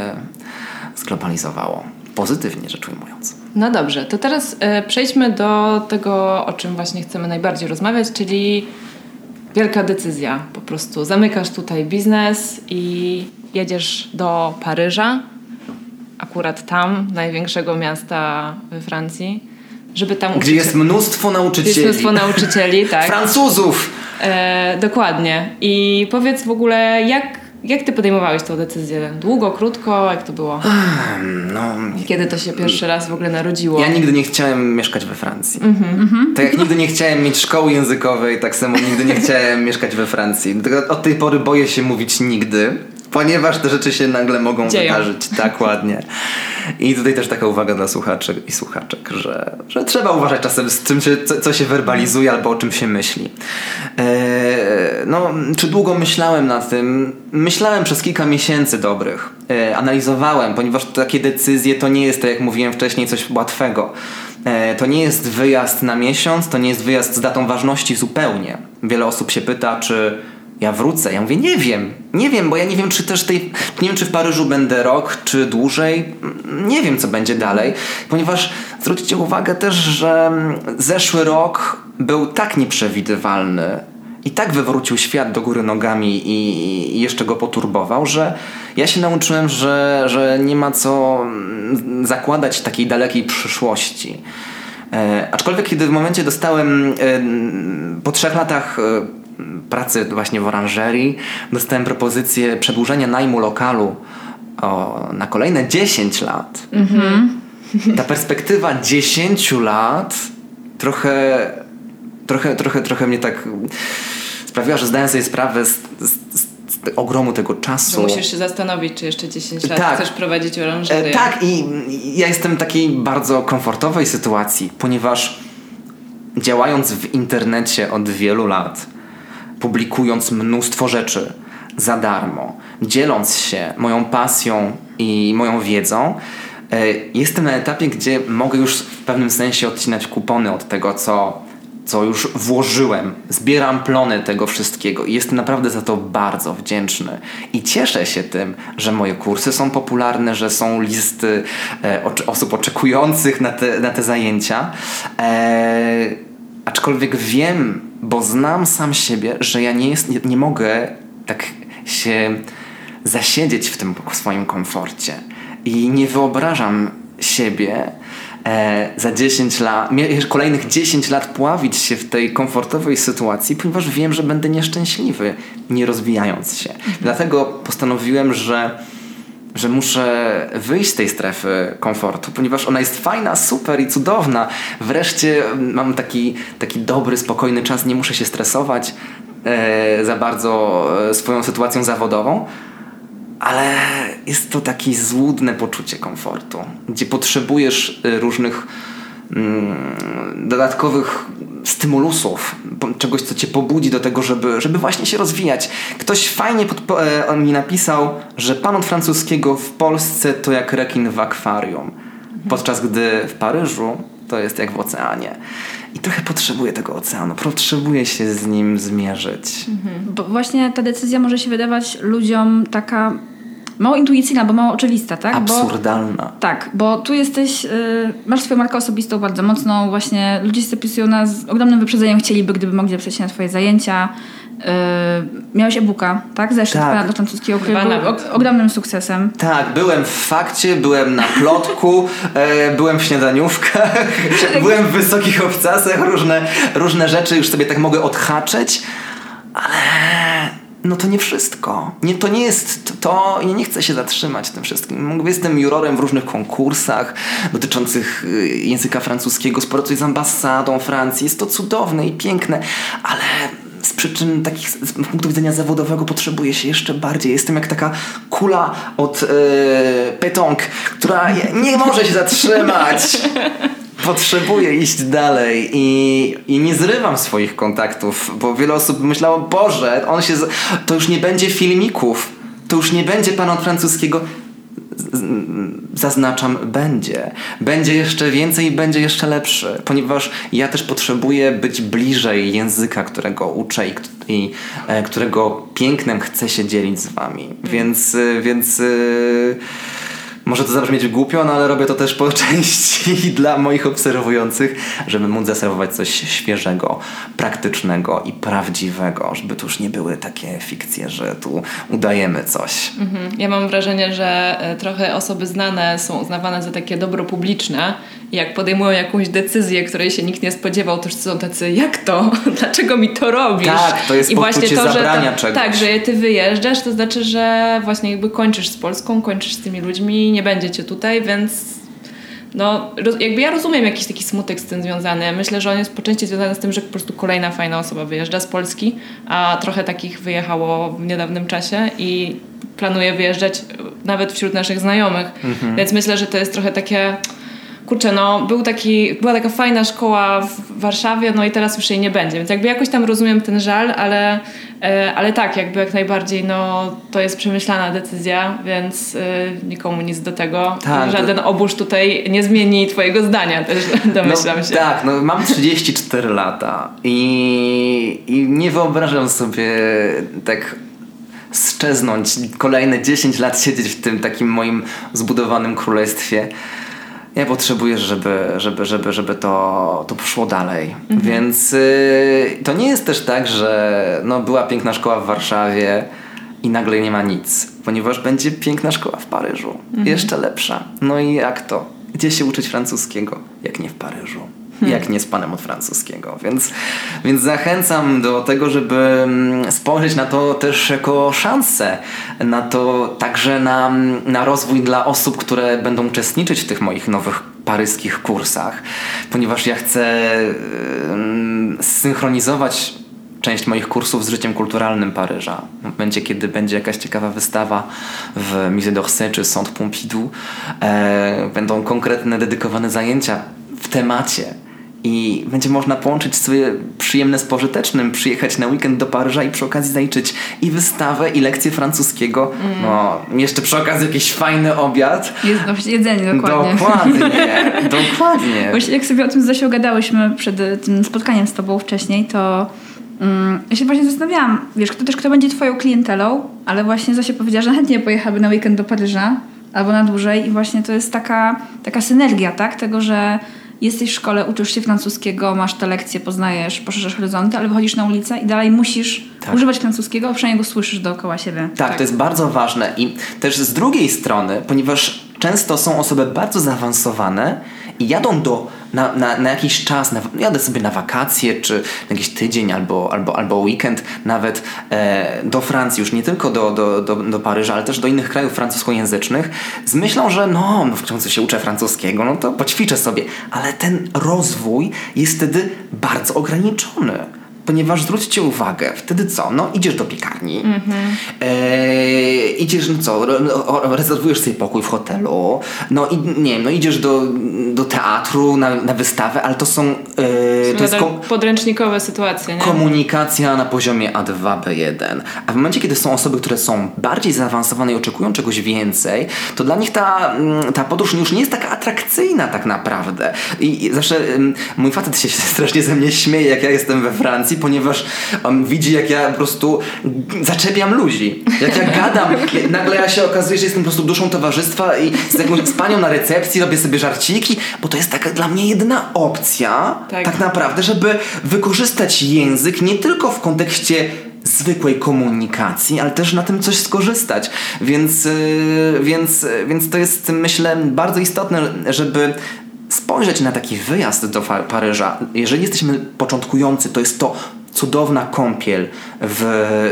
zglobalizowało. Pozytywnie rzecz ujmując. No dobrze, to teraz e, przejdźmy do tego, o czym właśnie chcemy najbardziej rozmawiać, czyli wielka decyzja. Po prostu zamykasz tutaj biznes i jedziesz do Paryża, akurat tam, największego miasta we Francji, żeby tam Gdzie jest mnóstwo nauczycieli. Jest mnóstwo nauczycieli, <laughs> tak. Francuzów! E, dokładnie. I powiedz w ogóle, jak jak ty podejmowałeś tę decyzję? Długo, krótko? Jak to było? No, Kiedy to się pierwszy raz w ogóle narodziło? Ja nigdy nie chciałem mieszkać we Francji. Mm-hmm. Tak jak nigdy nie chciałem mieć szkoły językowej, tak samo nigdy nie chciałem mieszkać we Francji. Od tej pory boję się mówić nigdy ponieważ te rzeczy się nagle mogą Dzieją. wydarzyć. Tak, ładnie. I tutaj też taka uwaga dla słuchaczy i słuchaczek, że, że trzeba uważać czasem z tym, co, co się werbalizuje albo o czym się myśli. E, no, czy długo myślałem nad tym? Myślałem przez kilka miesięcy dobrych. E, analizowałem, ponieważ takie decyzje to nie jest, tak jak mówiłem wcześniej, coś łatwego. E, to nie jest wyjazd na miesiąc, to nie jest wyjazd z datą ważności zupełnie. Wiele osób się pyta, czy ja wrócę. Ja mówię, nie wiem, nie wiem, bo ja nie wiem, czy też tej, nie wiem, czy w Paryżu będę rok, czy dłużej. Nie wiem, co będzie dalej, ponieważ zwróćcie uwagę też, że zeszły rok był tak nieprzewidywalny i tak wywrócił świat do góry nogami i, i jeszcze go poturbował, że ja się nauczyłem, że, że nie ma co zakładać takiej dalekiej przyszłości. E, aczkolwiek kiedy w momencie dostałem e, po trzech latach e, pracy właśnie w oranżerii dostałem propozycję przedłużenia najmu lokalu o, na kolejne 10 lat. Mhm. Ta perspektywa 10 lat trochę, trochę, trochę, trochę mnie tak sprawiła, że zdałem sobie sprawę z, z, z ogromu tego czasu. Że musisz się zastanowić, czy jeszcze 10 lat tak. chcesz prowadzić oranżerię. E, tak i ja jestem w takiej bardzo komfortowej sytuacji, ponieważ działając w internecie od wielu lat, publikując mnóstwo rzeczy za darmo, dzieląc się moją pasją i moją wiedzą, e, jestem na etapie, gdzie mogę już w pewnym sensie odcinać kupony od tego, co, co już włożyłem. Zbieram plony tego wszystkiego i jestem naprawdę za to bardzo wdzięczny. I cieszę się tym, że moje kursy są popularne, że są listy e, osób oczekujących na te, na te zajęcia. E, aczkolwiek wiem, bo znam sam siebie, że ja nie, jest, nie, nie mogę tak się zasiedzieć w tym swoim komforcie. I nie wyobrażam siebie e, za 10 lat, kolejnych 10 lat pławić się w tej komfortowej sytuacji, ponieważ wiem, że będę nieszczęśliwy, nie rozwijając się. Dlatego postanowiłem, że że muszę wyjść z tej strefy komfortu, ponieważ ona jest fajna, super i cudowna. Wreszcie mam taki, taki dobry, spokojny czas, nie muszę się stresować e, za bardzo e, swoją sytuacją zawodową, ale jest to takie złudne poczucie komfortu, gdzie potrzebujesz y, różnych mm, dodatkowych stymulusów, czegoś, co cię pobudzi do tego, żeby, żeby właśnie się rozwijać. Ktoś fajnie pod, e, mi napisał, że pan od francuskiego w Polsce to jak rekin w akwarium, podczas gdy w Paryżu to jest jak w oceanie. I trochę potrzebuję tego oceanu, potrzebuję się z nim zmierzyć. Mhm. Bo właśnie ta decyzja może się wydawać ludziom taka mało intuicyjna, bo mało oczywista, tak? Absurdalna. Bo, tak, bo tu jesteś, yy, masz swoją markę osobistą bardzo mocną, właśnie ludzie się zapisują na z ogromnym wyprzedzeniem, chcieliby, gdyby mogli zapisać się na twoje zajęcia. Yy, miałeś e-booka, tak? Zeszedł tak. do francuskiego, który był ogromnym sukcesem. Tak, byłem w fakcie, byłem na plotku, e, byłem w śniadaniówkach, <laughs> byłem w wysokich obcasach, różne, różne rzeczy już sobie tak mogę odhaczyć, ale no to nie wszystko. Nie, to nie jest to, ja nie chcę się zatrzymać tym wszystkim. Jestem jurorem w różnych konkursach dotyczących y, języka francuskiego, współpracuję z ambasadą Francji. Jest to cudowne i piękne, ale z przyczyn takich, z punktu widzenia zawodowego potrzebuję się jeszcze bardziej. Jestem jak taka kula od yy, petong, która nie może się zatrzymać. <laughs> potrzebuję iść dalej i, i nie zrywam swoich kontaktów, bo wiele osób myślało, Boże, on się, to już nie będzie filmików, to już nie będzie pan od francuskiego. Zaznaczam, będzie. Będzie jeszcze więcej i będzie jeszcze lepszy, ponieważ ja też potrzebuję być bliżej języka, którego uczę i, i e, którego pięknem chcę się dzielić z wami. Więc, e, więc. E, może to zabrzmieć głupio, no ale robię to też po <laughs> części dla moich obserwujących, żeby móc zaserwować coś świeżego, praktycznego i prawdziwego, żeby to już nie były takie fikcje, że tu udajemy coś. Mhm. Ja mam wrażenie, że e, trochę osoby znane są uznawane za takie dobro publiczne, jak podejmują jakąś decyzję, której się nikt nie spodziewał, to są tacy, jak to? <laughs> Dlaczego mi to robisz? Tak, to jest I właśnie to, że to, czegoś. Tak, że ty wyjeżdżasz, to znaczy, że właśnie jakby kończysz z Polską, kończysz z tymi ludźmi, nie będzie cię tutaj, więc no, jakby ja rozumiem jakiś taki smutek z tym związany. Myślę, że on jest po części związany z tym, że po prostu kolejna fajna osoba wyjeżdża z Polski, a trochę takich wyjechało w niedawnym czasie i planuje wyjeżdżać nawet wśród naszych znajomych. Mhm. Więc myślę, że to jest trochę takie kurczę, no był taki, była taka fajna szkoła w Warszawie, no i teraz już jej nie będzie, więc jakby jakoś tam rozumiem ten żal, ale, e, ale tak, jakby jak najbardziej, no to jest przemyślana decyzja, więc e, nikomu nic do tego. Tak, Żaden to... obóz tutaj nie zmieni twojego zdania też, <laughs> domyślam no, się. Tak, no mam 34 lata i, i nie wyobrażam sobie tak szczeznąć kolejne 10 lat siedzieć w tym takim moim zbudowanym królestwie ja potrzebuję, żeby, żeby, żeby, żeby to, to poszło dalej. Mhm. Więc y, to nie jest też tak, że no, była piękna szkoła w Warszawie i nagle nie ma nic, ponieważ będzie piękna szkoła w Paryżu. Mhm. Jeszcze lepsza. No i jak to? Gdzie się uczyć francuskiego, jak nie w Paryżu? Hmm. jak nie z panem od francuskiego. Więc, więc zachęcam do tego, żeby mm, spojrzeć na to też jako szansę, na to także na, na rozwój dla osób, które będą uczestniczyć w tych moich nowych paryskich kursach, ponieważ ja chcę synchronizować część moich kursów z życiem kulturalnym Paryża. Momencie, kiedy będzie jakaś ciekawa wystawa w Musée d'Orsay czy Centre Pompidou, e, będą konkretne, dedykowane zajęcia w temacie i będzie można połączyć sobie przyjemne z pożytecznym, przyjechać na weekend do Paryża i przy okazji zaliczyć i wystawę, i lekcję francuskiego. Mm. No, jeszcze przy okazji jakiś fajny obiad. Jest, jedzenie, dokładnie. Dokładnie, <laughs> dokładnie. Właśnie jak sobie o tym z Zosią gadałyśmy przed e, tym spotkaniem z tobą wcześniej, to um, ja się właśnie zastanawiałam, wiesz, kto też kto będzie twoją klientelą, ale właśnie Zosia powiedziała, że chętnie pojechałaby na weekend do Paryża albo na dłużej i właśnie to jest taka, taka synergia, tak? Tego, że jesteś w szkole, uczysz się francuskiego, masz te lekcje, poznajesz, poszerzasz horyzonty, ale wychodzisz na ulicę i dalej musisz tak. używać francuskiego, a przynajmniej go słyszysz dookoła siebie. Tak, tak, to jest bardzo ważne i też z drugiej strony, ponieważ często są osoby bardzo zaawansowane i jadą do, na, na, na jakiś czas, na, jadę sobie na wakacje, czy na jakiś tydzień albo, albo, albo weekend nawet e, do Francji, już nie tylko do, do, do, do Paryża, ale też do innych krajów francuskojęzycznych, z myślą, że no, no w końcu się uczę francuskiego, no to poćwiczę sobie. Ale ten rozwój jest wtedy bardzo ograniczony ponieważ zwróćcie uwagę, wtedy co? No idziesz do piekarni, mm-hmm. e, idziesz, no co, rezerwujesz sobie pokój w hotelu, no i nie wiem, no idziesz do, do teatru, na, na wystawę, ale to są... E, to jest podręcznikowe sytuacje, nie? Komunikacja na poziomie A2, B1. A w momencie, kiedy są osoby, które są bardziej zaawansowane i oczekują czegoś więcej, to dla nich ta, mm, ta podróż już nie jest taka atrakcyjna tak naprawdę. I, i zawsze mój facet się <laughs> strasznie ze mnie śmieje, jak ja jestem we Francji, ponieważ on widzi, jak ja po prostu zaczepiam ludzi. Jak ja gadam, <laughs> nagle ja się okazuje, że jestem po prostu duszą towarzystwa i z jakąś z panią na recepcji robię sobie żarciki, bo to jest taka dla mnie jedna opcja, tak, tak naprawdę, żeby wykorzystać język nie tylko w kontekście zwykłej komunikacji, ale też na tym coś skorzystać. Więc, yy, więc, yy, więc to jest, myślę, bardzo istotne, żeby spojrzeć na taki wyjazd do Paryża. Jeżeli jesteśmy początkujący, to jest to cudowna kąpiel w,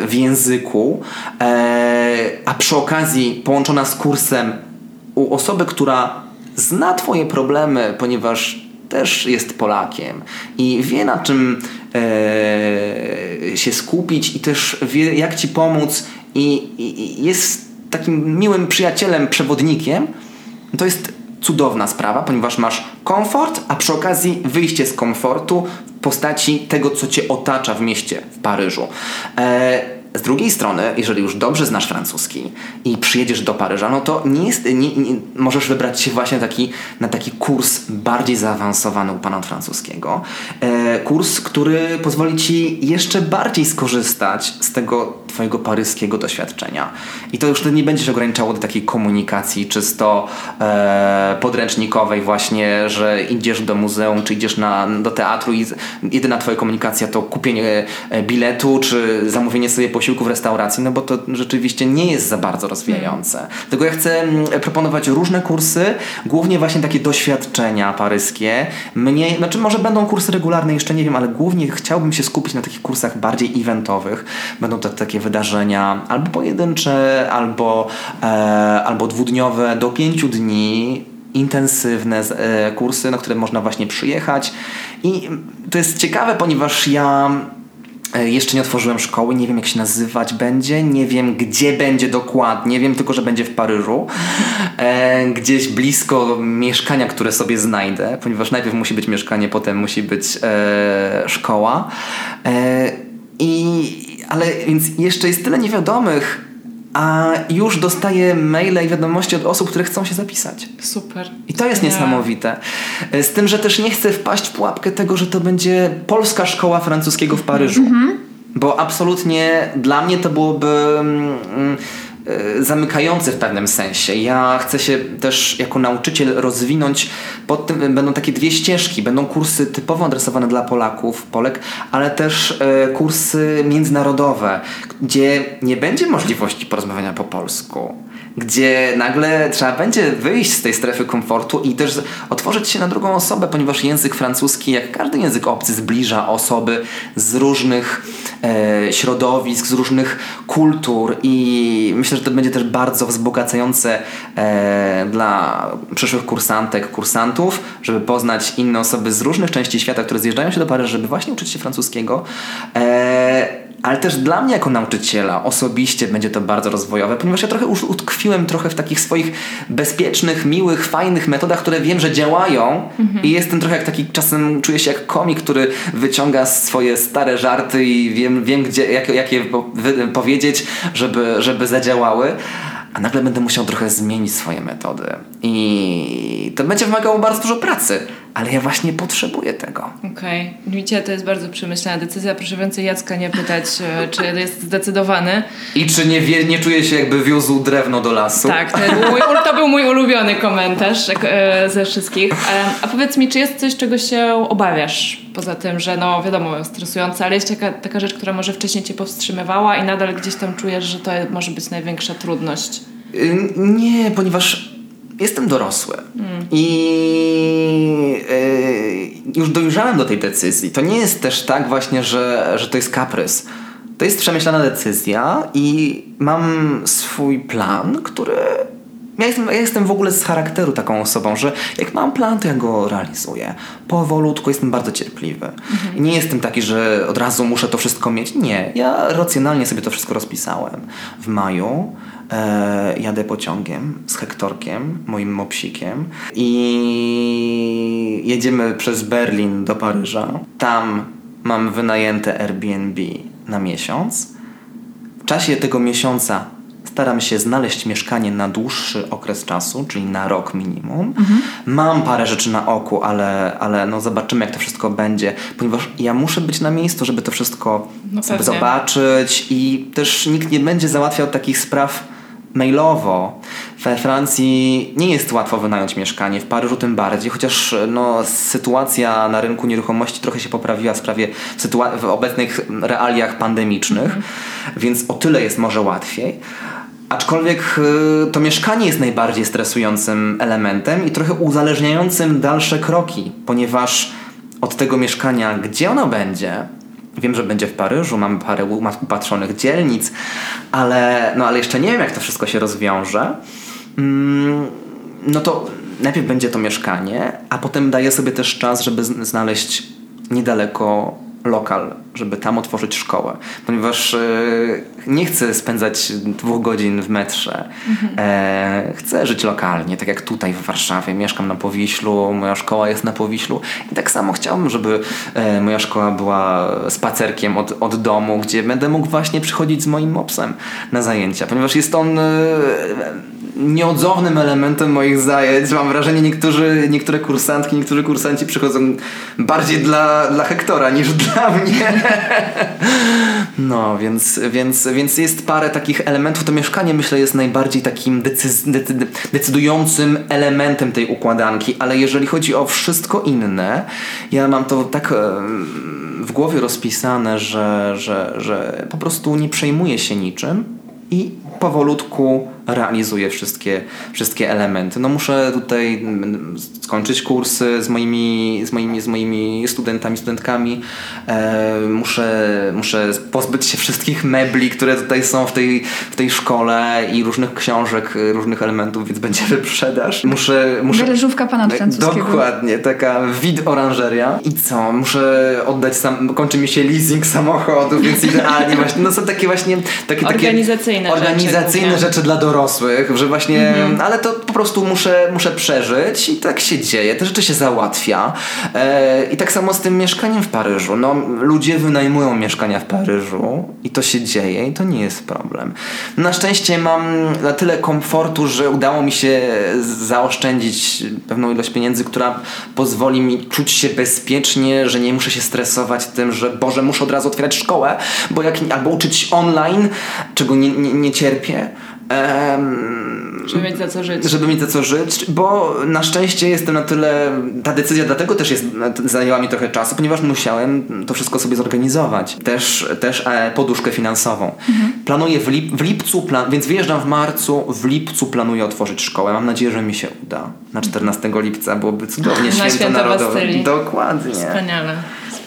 w języku, e, a przy okazji połączona z kursem u osoby, która zna Twoje problemy, ponieważ też jest Polakiem i wie na czym e, się skupić i też wie jak Ci pomóc i, i, i jest takim miłym przyjacielem, przewodnikiem, to jest cudowna sprawa, ponieważ masz komfort, a przy okazji wyjście z komfortu w postaci tego, co cię otacza w mieście, w Paryżu. E, z drugiej strony, jeżeli już dobrze znasz francuski i przyjedziesz do Paryża, no to nie jest, nie, nie, możesz wybrać się właśnie taki, na taki kurs bardziej zaawansowany u pana francuskiego. E, kurs, który pozwoli ci jeszcze bardziej skorzystać z tego twojego paryskiego doświadczenia. I to już nie będziesz ograniczało do takiej komunikacji czysto e, podręcznikowej właśnie, że idziesz do muzeum, czy idziesz na, do teatru i jedyna twoja komunikacja to kupienie e, biletu, czy zamówienie sobie posiłku w restauracji, no bo to rzeczywiście nie jest za bardzo rozwijające. Dlatego ja chcę mm, proponować różne kursy, głównie właśnie takie doświadczenia paryskie. Mniej, znaczy może będą kursy regularne, jeszcze nie wiem, ale głównie chciałbym się skupić na takich kursach bardziej eventowych. Będą to takie wydarzenia albo pojedyncze, albo, e, albo dwudniowe do pięciu dni intensywne e, kursy, na które można właśnie przyjechać. I to jest ciekawe, ponieważ ja jeszcze nie otworzyłem szkoły, nie wiem jak się nazywać będzie, nie wiem gdzie będzie dokładnie, wiem tylko, że będzie w Paryżu, e, gdzieś blisko mieszkania, które sobie znajdę, ponieważ najpierw musi być mieszkanie, potem musi być e, szkoła. E, I ale więc jeszcze jest tyle niewiadomych, a już dostaję maile i wiadomości od osób, które chcą się zapisać. Super. I to jest niesamowite. Z tym, że też nie chcę wpaść w pułapkę tego, że to będzie polska szkoła francuskiego w Paryżu. Mm -hmm. Bo absolutnie dla mnie to byłoby. Mm, zamykający w pewnym sensie. Ja chcę się też jako nauczyciel rozwinąć. Pod tym będą takie dwie ścieżki. Będą kursy typowo adresowane dla Polaków, Polek, ale też e, kursy międzynarodowe, gdzie nie będzie możliwości porozmawiania po polsku gdzie nagle trzeba będzie wyjść z tej strefy komfortu i też otworzyć się na drugą osobę, ponieważ język francuski, jak każdy język obcy, zbliża osoby z różnych e, środowisk, z różnych kultur i myślę, że to będzie też bardzo wzbogacające e, dla przyszłych kursantek, kursantów, żeby poznać inne osoby z różnych części świata, które zjeżdżają się do Paryża, żeby właśnie uczyć się francuskiego. E, ale też dla mnie jako nauczyciela osobiście będzie to bardzo rozwojowe, ponieważ ja trochę już utkwiłem trochę w takich swoich bezpiecznych, miłych, fajnych metodach, które wiem, że działają mhm. i jestem trochę jak taki, czasem czuję się jak komik, który wyciąga swoje stare żarty i wiem, wiem gdzie, jak, jak je powiedzieć, żeby, żeby zadziałały a nagle będę musiał trochę zmienić swoje metody. I to będzie wymagało bardzo dużo pracy, ale ja właśnie potrzebuję tego. Okej. Okay. Widzicie, to jest bardzo przemyślana decyzja. Proszę więcej Jacka nie pytać, e, czy jest zdecydowany. I czy nie, wie, nie czuje się jakby wiózł drewno do lasu. Tak, to był mój, to był mój ulubiony komentarz e, ze wszystkich. E, a powiedz mi, czy jest coś, czego się obawiasz? Poza tym, że no wiadomo, stresujące, ale jest taka, taka rzecz, która może wcześniej cię powstrzymywała i nadal gdzieś tam czujesz, że to może być największa trudność. Y, nie, ponieważ jestem dorosły mm. i yy, już dojrzałem do tej decyzji. To nie jest też tak właśnie, że, że to jest kaprys. To jest przemyślana decyzja i mam swój plan, który ja jestem, ja jestem w ogóle z charakteru taką osobą, że jak mam plan, to ja go realizuję. Powolutku jestem bardzo cierpliwy. Mhm. Nie jestem taki, że od razu muszę to wszystko mieć. Nie, ja racjonalnie sobie to wszystko rozpisałem. W maju e, jadę pociągiem z Hektorkiem, moim mopsikiem i jedziemy przez Berlin do Paryża. Tam mam wynajęte Airbnb na miesiąc. W czasie tego miesiąca staram się znaleźć mieszkanie na dłuższy okres czasu, czyli na rok minimum. Mhm. Mam parę rzeczy na oku, ale, ale no zobaczymy, jak to wszystko będzie, ponieważ ja muszę być na miejscu, żeby to wszystko no zobaczyć i też nikt nie będzie załatwiał takich spraw mailowo. We Francji nie jest łatwo wynająć mieszkanie, w Paryżu tym bardziej, chociaż no, sytuacja na rynku nieruchomości trochę się poprawiła w sprawie w obecnych realiach pandemicznych, -hmm. więc o tyle jest może łatwiej. Aczkolwiek y, to mieszkanie jest najbardziej stresującym elementem i trochę uzależniającym dalsze kroki, ponieważ od tego mieszkania, gdzie ono będzie, Wiem, że będzie w Paryżu, mamy parę upatrzonych dzielnic, ale, no, ale jeszcze nie wiem, jak to wszystko się rozwiąże. Mm, no to najpierw będzie to mieszkanie, a potem daję sobie też czas, żeby znaleźć niedaleko lokal, żeby tam otworzyć szkołę, ponieważ e, nie chcę spędzać dwóch godzin w metrze. Mhm. E, chcę żyć lokalnie, tak jak tutaj w Warszawie. Mieszkam na Powiślu, moja szkoła jest na Powiślu i tak samo chciałbym, żeby e, moja szkoła była spacerkiem od, od domu, gdzie będę mógł właśnie przychodzić z moim mopsem na zajęcia, ponieważ jest on nieodzownym elementem moich zajęć. Mam wrażenie, niektórzy, niektóre kursantki, niektórzy kursanci przychodzą bardziej dla, dla Hektora niż <laughs> dla mnie. No, więc, więc, więc jest parę takich elementów. To mieszkanie, myślę, jest najbardziej takim decydującym elementem tej układanki, ale jeżeli chodzi o wszystko inne, ja mam to tak w głowie rozpisane, że, że, że po prostu nie przejmuję się niczym i powolutku realizuję wszystkie, wszystkie elementy. No muszę tutaj skończyć kursy z moimi, z moimi, z moimi studentami, studentkami. E, muszę, muszę pozbyć się wszystkich mebli, które tutaj są w tej, w tej szkole i różnych książek, różnych elementów, więc będzie wyprzedaż. Muszę... muszę Gależówka pana francuskiego. Dokładnie, taka wid oranżeria. I co? Muszę oddać sam... Kończy mi się leasing samochodu, więc idealnie właśnie. No są takie właśnie... Takie, organizacyjne takie, Organizacyjne rzeczy, rzeczy dla dorosłych, że właśnie... Mhm. Ale to po prostu muszę, muszę przeżyć i tak się dzieje. Te rzeczy się załatwia. E, I tak samo z tym mieszkaniem w Paryżu. No, ludzie wynajmują mieszkania w Paryżu i to się dzieje i to nie jest problem. Na szczęście mam na tyle komfortu, że udało mi się zaoszczędzić pewną ilość pieniędzy, która pozwoli mi czuć się bezpiecznie, że nie muszę się stresować tym, że Boże, muszę od razu otwierać szkołę, bo jak, albo uczyć online, czego nie, nie, nie cierpię. Um, żeby mieć za co żyć. Żeby mieć za co żyć, bo na szczęście jestem na tyle. Ta decyzja dlatego też jest, zajęła mi trochę czasu, ponieważ musiałem to wszystko sobie zorganizować. Też, też e, poduszkę finansową. Mhm. Planuję w, lip, w lipcu, plan, więc wyjeżdżam w marcu, w lipcu planuję otworzyć szkołę. Mam nadzieję, że mi się uda. Na 14 lipca byłoby cudownie, święto, święto narodowe. Dokładnie. Wspaniale.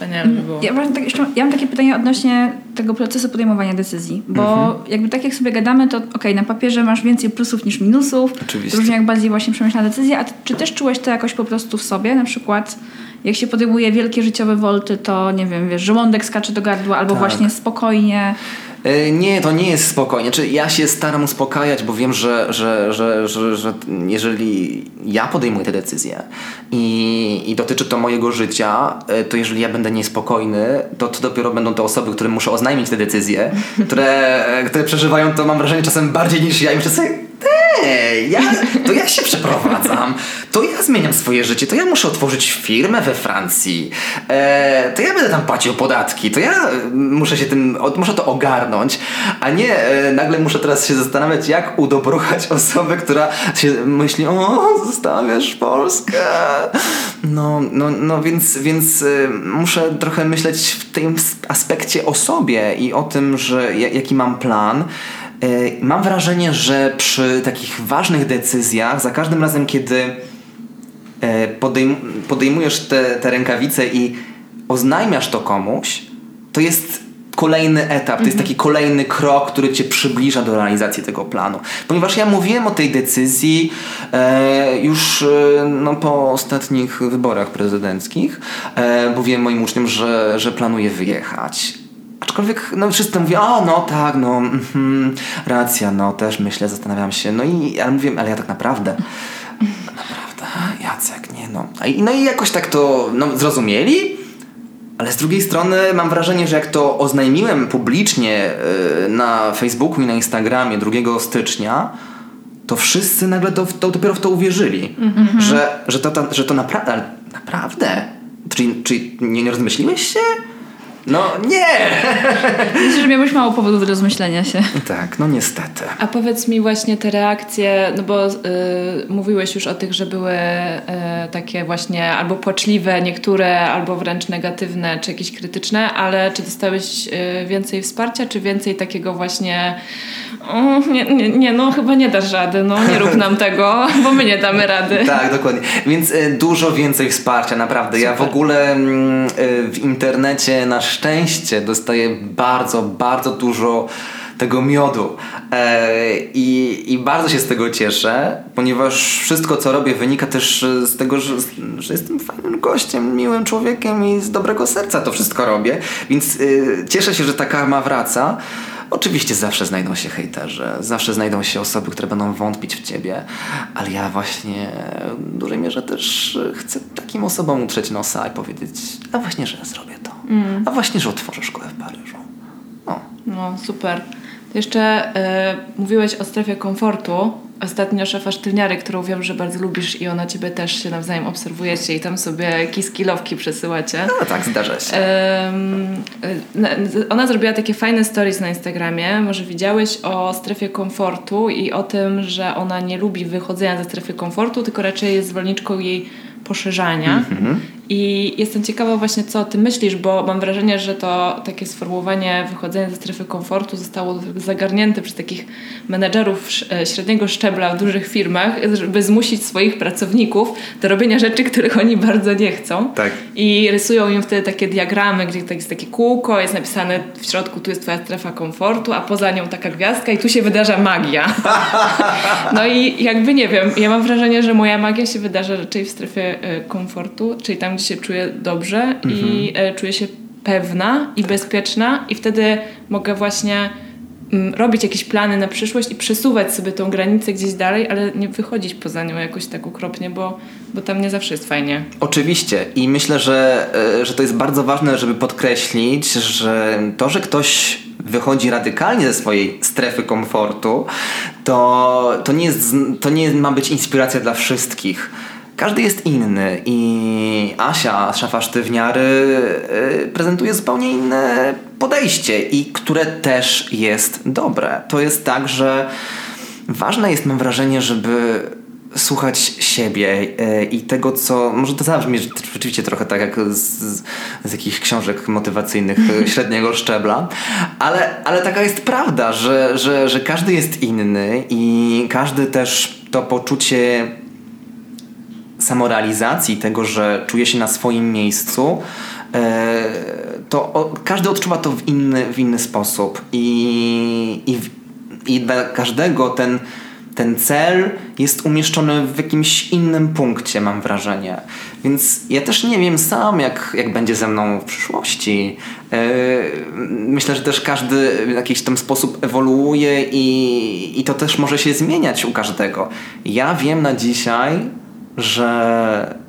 Wspaniale by było. Ja, tak, jeszcze, ja mam takie pytanie odnośnie tego procesu podejmowania decyzji, bo mhm. jakby tak jak sobie gadamy, to okej, okay, na papierze masz więcej plusów niż minusów. Oczywiście. Różnie jak bardziej właśnie przemyślana decyzja, a czy też czułeś to jakoś po prostu w sobie, na przykład Jak się podejmuje wielkie życiowe wolty, to nie wiem, wiesz, żołądek skacze do gardła, albo Tak. właśnie spokojnie. E, Nie, to nie jest spokojnie. Czy ja się staram uspokajać, bo wiem, że, że, że, że, że jeżeli ja podejmuję te decyzje i, i dotyczy to mojego życia, e, to jeżeli ja będę niespokojny, to, to dopiero będą te osoby, którym muszę oznajmić te decyzje, które, e, które przeżywają to, mam wrażenie, czasem bardziej niż ja i myślę sobie, Ej, ja, to ja się przeprowadzam, to ja zmieniam swoje życie, to ja muszę otworzyć firmę we Francji, e, to ja będę tam płacił podatki, to ja e, muszę się tym, muszę to ogarnąć, a nie e, nagle muszę teraz się zastanawiać, jak udobruchać osobę, która się myśli, o, zostawiasz Polskę. No, no, no więc, więc e, muszę trochę myśleć w tym aspekcie o sobie i o tym, że ja- jaki mam plan. E, Mam wrażenie, że przy takich ważnych decyzjach, za każdym razem, kiedy e, podejm- podejmujesz te, te rękawice i oznajmiasz to komuś, to jest kolejny etap, to jest taki kolejny krok, który cię przybliża do realizacji tego planu. Ponieważ ja mówiłem o tej decyzji e, już e, no, po ostatnich wyborach prezydenckich. E, mówiłem moim uczniom, że, że planuję wyjechać. Aczkolwiek no, wszyscy mówią, o no tak, no mhm, racja, no też myślę, zastanawiam się. No i ale mówię, ale ja tak naprawdę, naprawdę, Jacek, nie no. No i jakoś tak to no, zrozumieli, ale z drugiej strony mam wrażenie, że jak to oznajmiłem publicznie yy, na Facebooku i na Instagramie 2 stycznia, to wszyscy nagle to, to dopiero w to uwierzyli. Że, że to, to, że to naprawdę, ale naprawdę? Czyli, czyli nie, nie rozmyśliłeś się? No nie! <laughs> Myślę, że miałeś mało powodów do rozmyślenia się. Tak, no niestety. A powiedz mi właśnie te reakcje, no bo y, mówiłeś już o tych, że były y, takie właśnie albo płaczliwe niektóre, albo wręcz negatywne, czy jakieś krytyczne, ale czy dostałeś y, więcej wsparcia, czy więcej takiego właśnie o, nie, nie, nie, no chyba nie dasz rady, no nie rób nam tego, bo my nie damy rady. <laughs> Tak, dokładnie. Więc y, dużo więcej wsparcia, naprawdę. Ja w Super. ogóle y, w internecie na szczęście dostaję bardzo, bardzo dużo tego miodu. E, i, I bardzo się z tego cieszę, ponieważ wszystko, co robię, wynika też z tego, że, że jestem fajnym gościem, miłym człowiekiem i z dobrego serca to wszystko robię. Więc cieszę się, że ta karma wraca. Oczywiście zawsze znajdą się hejterzy, zawsze znajdą się osoby, które będą wątpić w ciebie, ale ja właśnie w dużej mierze też chcę takim osobom utrzeć nosa i powiedzieć, a właśnie, że ja zrobię to. A właśnie, że otworzę szkołę w Paryżu. O. No, super. Jeszcze y, mówiłeś o strefie komfortu. Ostatnio szefa sztywniary, którą wiem, że bardzo lubisz i ona ciebie też się nawzajem obserwujecie i tam sobie kiskilowki przesyłacie. No tak, zdarza się. Y, ona zrobiła takie fajne stories na Instagramie. Może widziałeś o strefie komfortu i o tym, że ona nie lubi wychodzenia ze strefy komfortu, tylko raczej jest zwolenniczką jej poszerzania. I jestem ciekawa właśnie, co ty myślisz, bo mam wrażenie, że to takie sformułowanie wychodzenia ze strefy komfortu zostało zagarnięte przez takich menedżerów e, średniego szczebla w dużych firmach, żeby zmusić swoich pracowników do robienia rzeczy, których oni bardzo nie chcą. Tak. I rysują im wtedy takie diagramy, gdzie tak jest takie kółko, jest napisane w środku tu jest twoja strefa komfortu, a poza nią taka gwiazdka i tu się wydarza magia. <laughs> No i jakby nie wiem, ja mam wrażenie, że moja magia się wydarza raczej w strefie e, komfortu, czyli tam, gdzie się czuję dobrze i e, czuję się pewna i bezpieczna i wtedy mogę właśnie mm, robić jakieś plany na przyszłość i przesuwać sobie tą granicę gdzieś dalej, ale nie wychodzić poza nią jakoś tak okropnie, bo, bo tam nie zawsze jest fajnie. Oczywiście i myślę, że, e, że to jest bardzo ważne, żeby podkreślić, że to, że ktoś wychodzi radykalnie ze swojej strefy komfortu, to, to, nie, jest, to nie ma być inspiracja dla wszystkich. Każdy jest inny i Asia, szefa sztywniary, e, prezentuje zupełnie inne podejście i które też jest dobre. To jest tak, że ważne jest, mam wrażenie, żeby słuchać siebie e, i tego, co. Może to zabrzmi rzeczywiście trochę tak jak z, z jakichś książek motywacyjnych e, <laughs> średniego szczebla, ale, ale taka jest prawda, że, że, że każdy jest inny i każdy też to poczucie samorealizacji, tego, że czuje się na swoim miejscu, e, to każdy odczuwa to w inny, w inny sposób i, i, i dla każdego ten ten cel jest umieszczony w jakimś innym punkcie, mam wrażenie. Więc ja też nie wiem sam, jak, jak będzie ze mną w przyszłości. Yy, myślę, że też każdy w jakiś tam sposób ewoluuje i, i to też może się zmieniać u każdego. Ja wiem na dzisiaj, że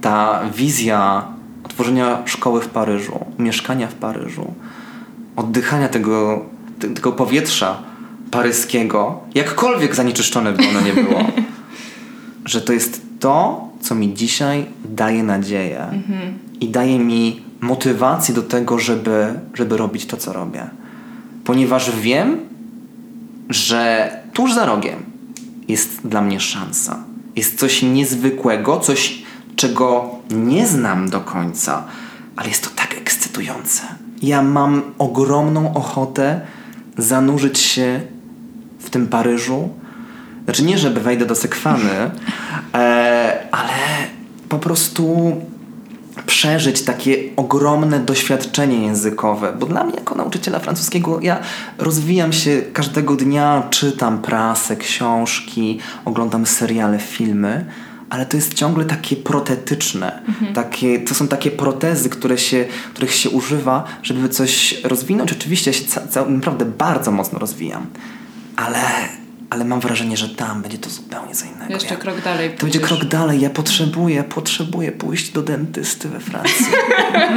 ta wizja otworzenia szkoły w Paryżu, mieszkania w Paryżu, oddychania tego, tego powietrza paryskiego, jakkolwiek zanieczyszczone by ono nie było, <laughs> że to jest to, co mi dzisiaj daje nadzieję mhm. i daje mi motywację do tego, żeby, żeby robić to, co robię. Ponieważ wiem, że tuż za rogiem jest dla mnie szansa. Jest coś niezwykłego, coś, czego nie znam do końca, ale jest to tak ekscytujące. Ja mam ogromną ochotę zanurzyć się w tym Paryżu. Znaczy nie, żeby wejdę do sekwany, <laughs> e, ale po prostu przeżyć takie ogromne doświadczenie językowe, bo dla mnie jako nauczyciela francuskiego ja rozwijam się każdego dnia, czytam prasę, książki, oglądam seriale, filmy, ale to jest ciągle takie protetyczne. Mhm. Takie, to są takie protezy, które się, których się używa, żeby coś rozwinąć. Oczywiście ja się ca, ca, naprawdę bardzo mocno rozwijam, ale ale mam wrażenie, że tam będzie to zupełnie co innego. Jeszcze ja, krok dalej. To będzie krok dalej. Ja potrzebuję, potrzebuję pójść do dentysty we Francji.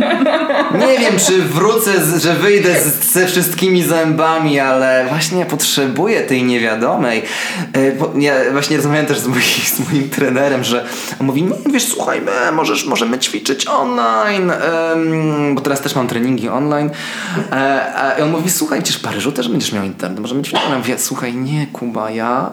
<laughs> nie wiem, czy wrócę, z, że wyjdę z, ze wszystkimi zębami, ale właśnie potrzebuję tej niewiadomej. E, ja właśnie rozmawiałem też z, moim, z moim trenerem, że on mówi, nie wiesz, słuchaj, my możesz, możemy ćwiczyć online, um, bo teraz też mam treningi online. E, a on mówi, słuchaj, przecież w Paryżu też będziesz miał internet, możemy ćwiczyć. Ja mówię, słuchaj, nie, Kuba, chyba ja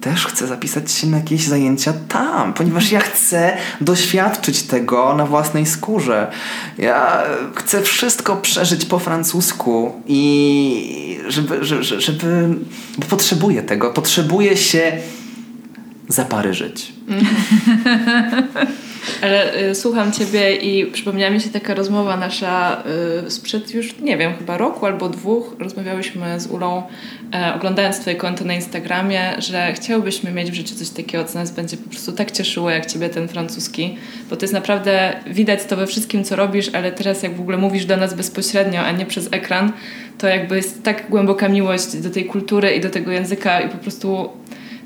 też chcę zapisać się na jakieś zajęcia tam, ponieważ ja chcę doświadczyć tego na własnej skórze. Ja chcę wszystko przeżyć po francusku i żeby, żeby, żeby bo potrzebuję tego, potrzebuję się zaparyżyć. <laughs> Ale y, słucham Ciebie i przypomniała mi się taka rozmowa nasza y, sprzed już, nie wiem, chyba roku albo dwóch. Rozmawiałyśmy z Ulą, e, oglądając Twoje konto na Instagramie, że chciałbyśmy mieć w życiu coś takiego, co nas będzie po prostu tak cieszyło, jak Ciebie ten francuski. Bo to jest naprawdę, widać to we wszystkim, co robisz, ale teraz jak w ogóle mówisz do nas bezpośrednio, a nie przez ekran, to jakby jest tak głęboka miłość do tej kultury i do tego języka i po prostu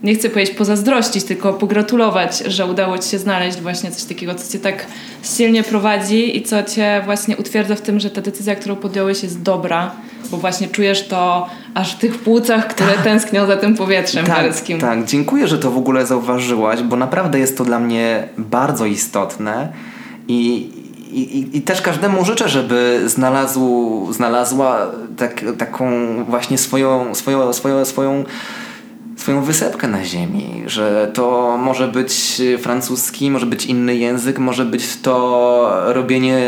nie chcę powiedzieć pozazdrościć, tylko pogratulować, że udało Ci się znaleźć właśnie coś takiego, co Cię tak silnie prowadzi i co Cię właśnie utwierdza w tym, że ta decyzja, którą podjąłeś jest dobra, bo właśnie czujesz to aż w tych płucach, które tak. tęsknią za tym powietrzem tak, paryskim. Tak, dziękuję, że to w ogóle zauważyłaś, bo naprawdę jest to dla mnie bardzo istotne i, i, i, też każdemu życzę, żeby znalazł, znalazła tak, taką właśnie swoją, swoją, swoją, swoją swoją wysepkę na ziemi, że to może być francuski, może być inny język, może być to robienie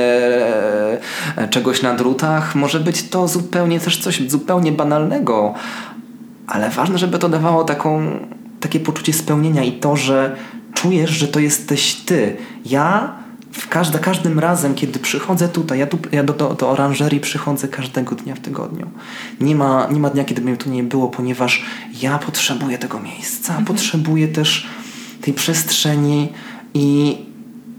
e, czegoś na drutach, może być to zupełnie też coś zupełnie banalnego, ale ważne, żeby to dawało taką, takie poczucie spełnienia i to, że czujesz, że to jesteś ty. Ja w każda, każdym razem, kiedy przychodzę tutaj, ja, tu, ja do, do, do oranżerii przychodzę każdego dnia w tygodniu. Nie ma, nie ma dnia, kiedy mnie tu nie było, ponieważ ja potrzebuję tego miejsca, mhm. potrzebuję też tej przestrzeni i,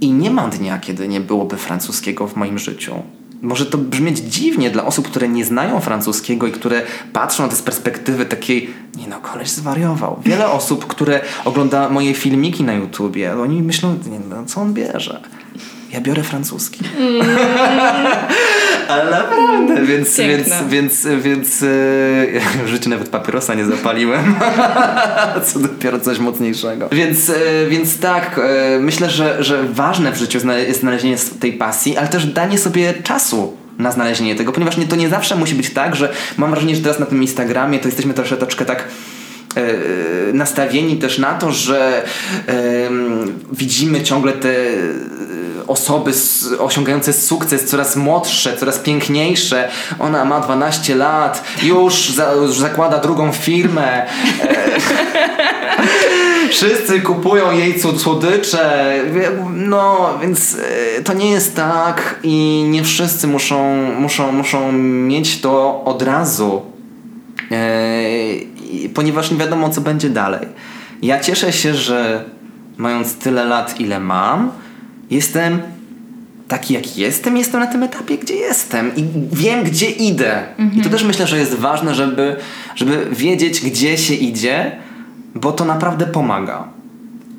i nie ma dnia, kiedy nie byłoby francuskiego w moim życiu. Może to brzmieć dziwnie dla osób, które nie znają francuskiego i które patrzą na to z perspektywy takiej, nie no, koleś zwariował. Wiele osób, które ogląda moje filmiki na YouTubie, oni myślą, nie no, co on bierze ja biorę francuski. Mm. <laughs> Ale naprawdę, więc, więc, więc, więc e, <laughs> w życiu nawet papierosa nie zapaliłem. <laughs> Co dopiero coś mocniejszego. Więc, e, więc tak, e, myślę, że, że ważne w życiu jest znalezienie tej pasji, ale też danie sobie czasu na znalezienie tego, ponieważ nie, to nie zawsze musi być tak, że mam wrażenie, że teraz na tym Instagramie to jesteśmy troszeczkę tak nastawieni też na to, że widzimy ciągle te osoby osiągające sukces, coraz młodsze, coraz piękniejsze. Ona ma 12 lat, już, za, już zakłada drugą firmę. E, <laughs> wszyscy kupują jej słodycze. No, więc e, to nie jest tak i nie wszyscy muszą, muszą, muszą mieć to od razu. Ponieważ nie wiadomo, co będzie dalej. Ja cieszę się, że mając tyle lat, ile mam, jestem taki, jak jestem, jestem na tym etapie, gdzie jestem i wiem, gdzie idę. I to też myślę, że jest ważne, żeby, żeby wiedzieć, gdzie się idzie, bo to naprawdę pomaga.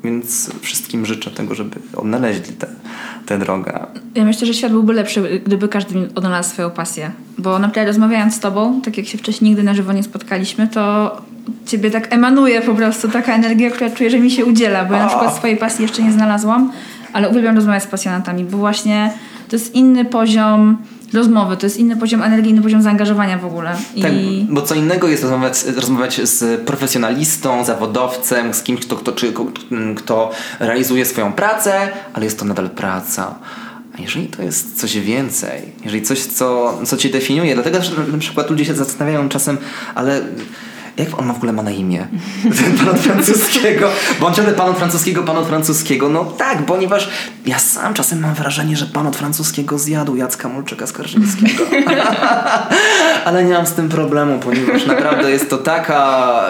Więc wszystkim życzę tego, żeby odnaleźli tę, tę drogę. Ja myślę, że świat byłby lepszy, gdyby każdy odnalazł swoją pasję. Bo naprawdę rozmawiając z tobą, tak jak się wcześniej nigdy na żywo nie spotkaliśmy, to ciebie tak emanuje po prostu taka energia, która czuję, że mi się udziela, bo ja na przykład swojej pasji jeszcze nie znalazłam, ale uwielbiam rozmawiać z pasjonatami, bo właśnie to jest inny poziom rozmowy, to jest inny poziom energii, inny poziom zaangażowania w ogóle. I... Tak, bo co innego jest rozmawiać, rozmawiać z profesjonalistą, zawodowcem, z kimś, kto, kto, czy, kto realizuje swoją pracę, ale jest to nadal praca. A jeżeli to jest coś więcej, jeżeli coś, co, co cię definiuje, dlatego że na przykład ludzie się zastanawiają czasem, ale jak on ma w ogóle ma na imię? Ten pan od francuskiego. Bo on ciągle pan od francuskiego, pan od francuskiego. No tak, ponieważ ja sam czasem mam wrażenie, że pan od francuskiego zjadł Jacka Mulczyka Skarżyńskiego. <laughs> Ale nie mam z tym problemu, ponieważ naprawdę jest to taka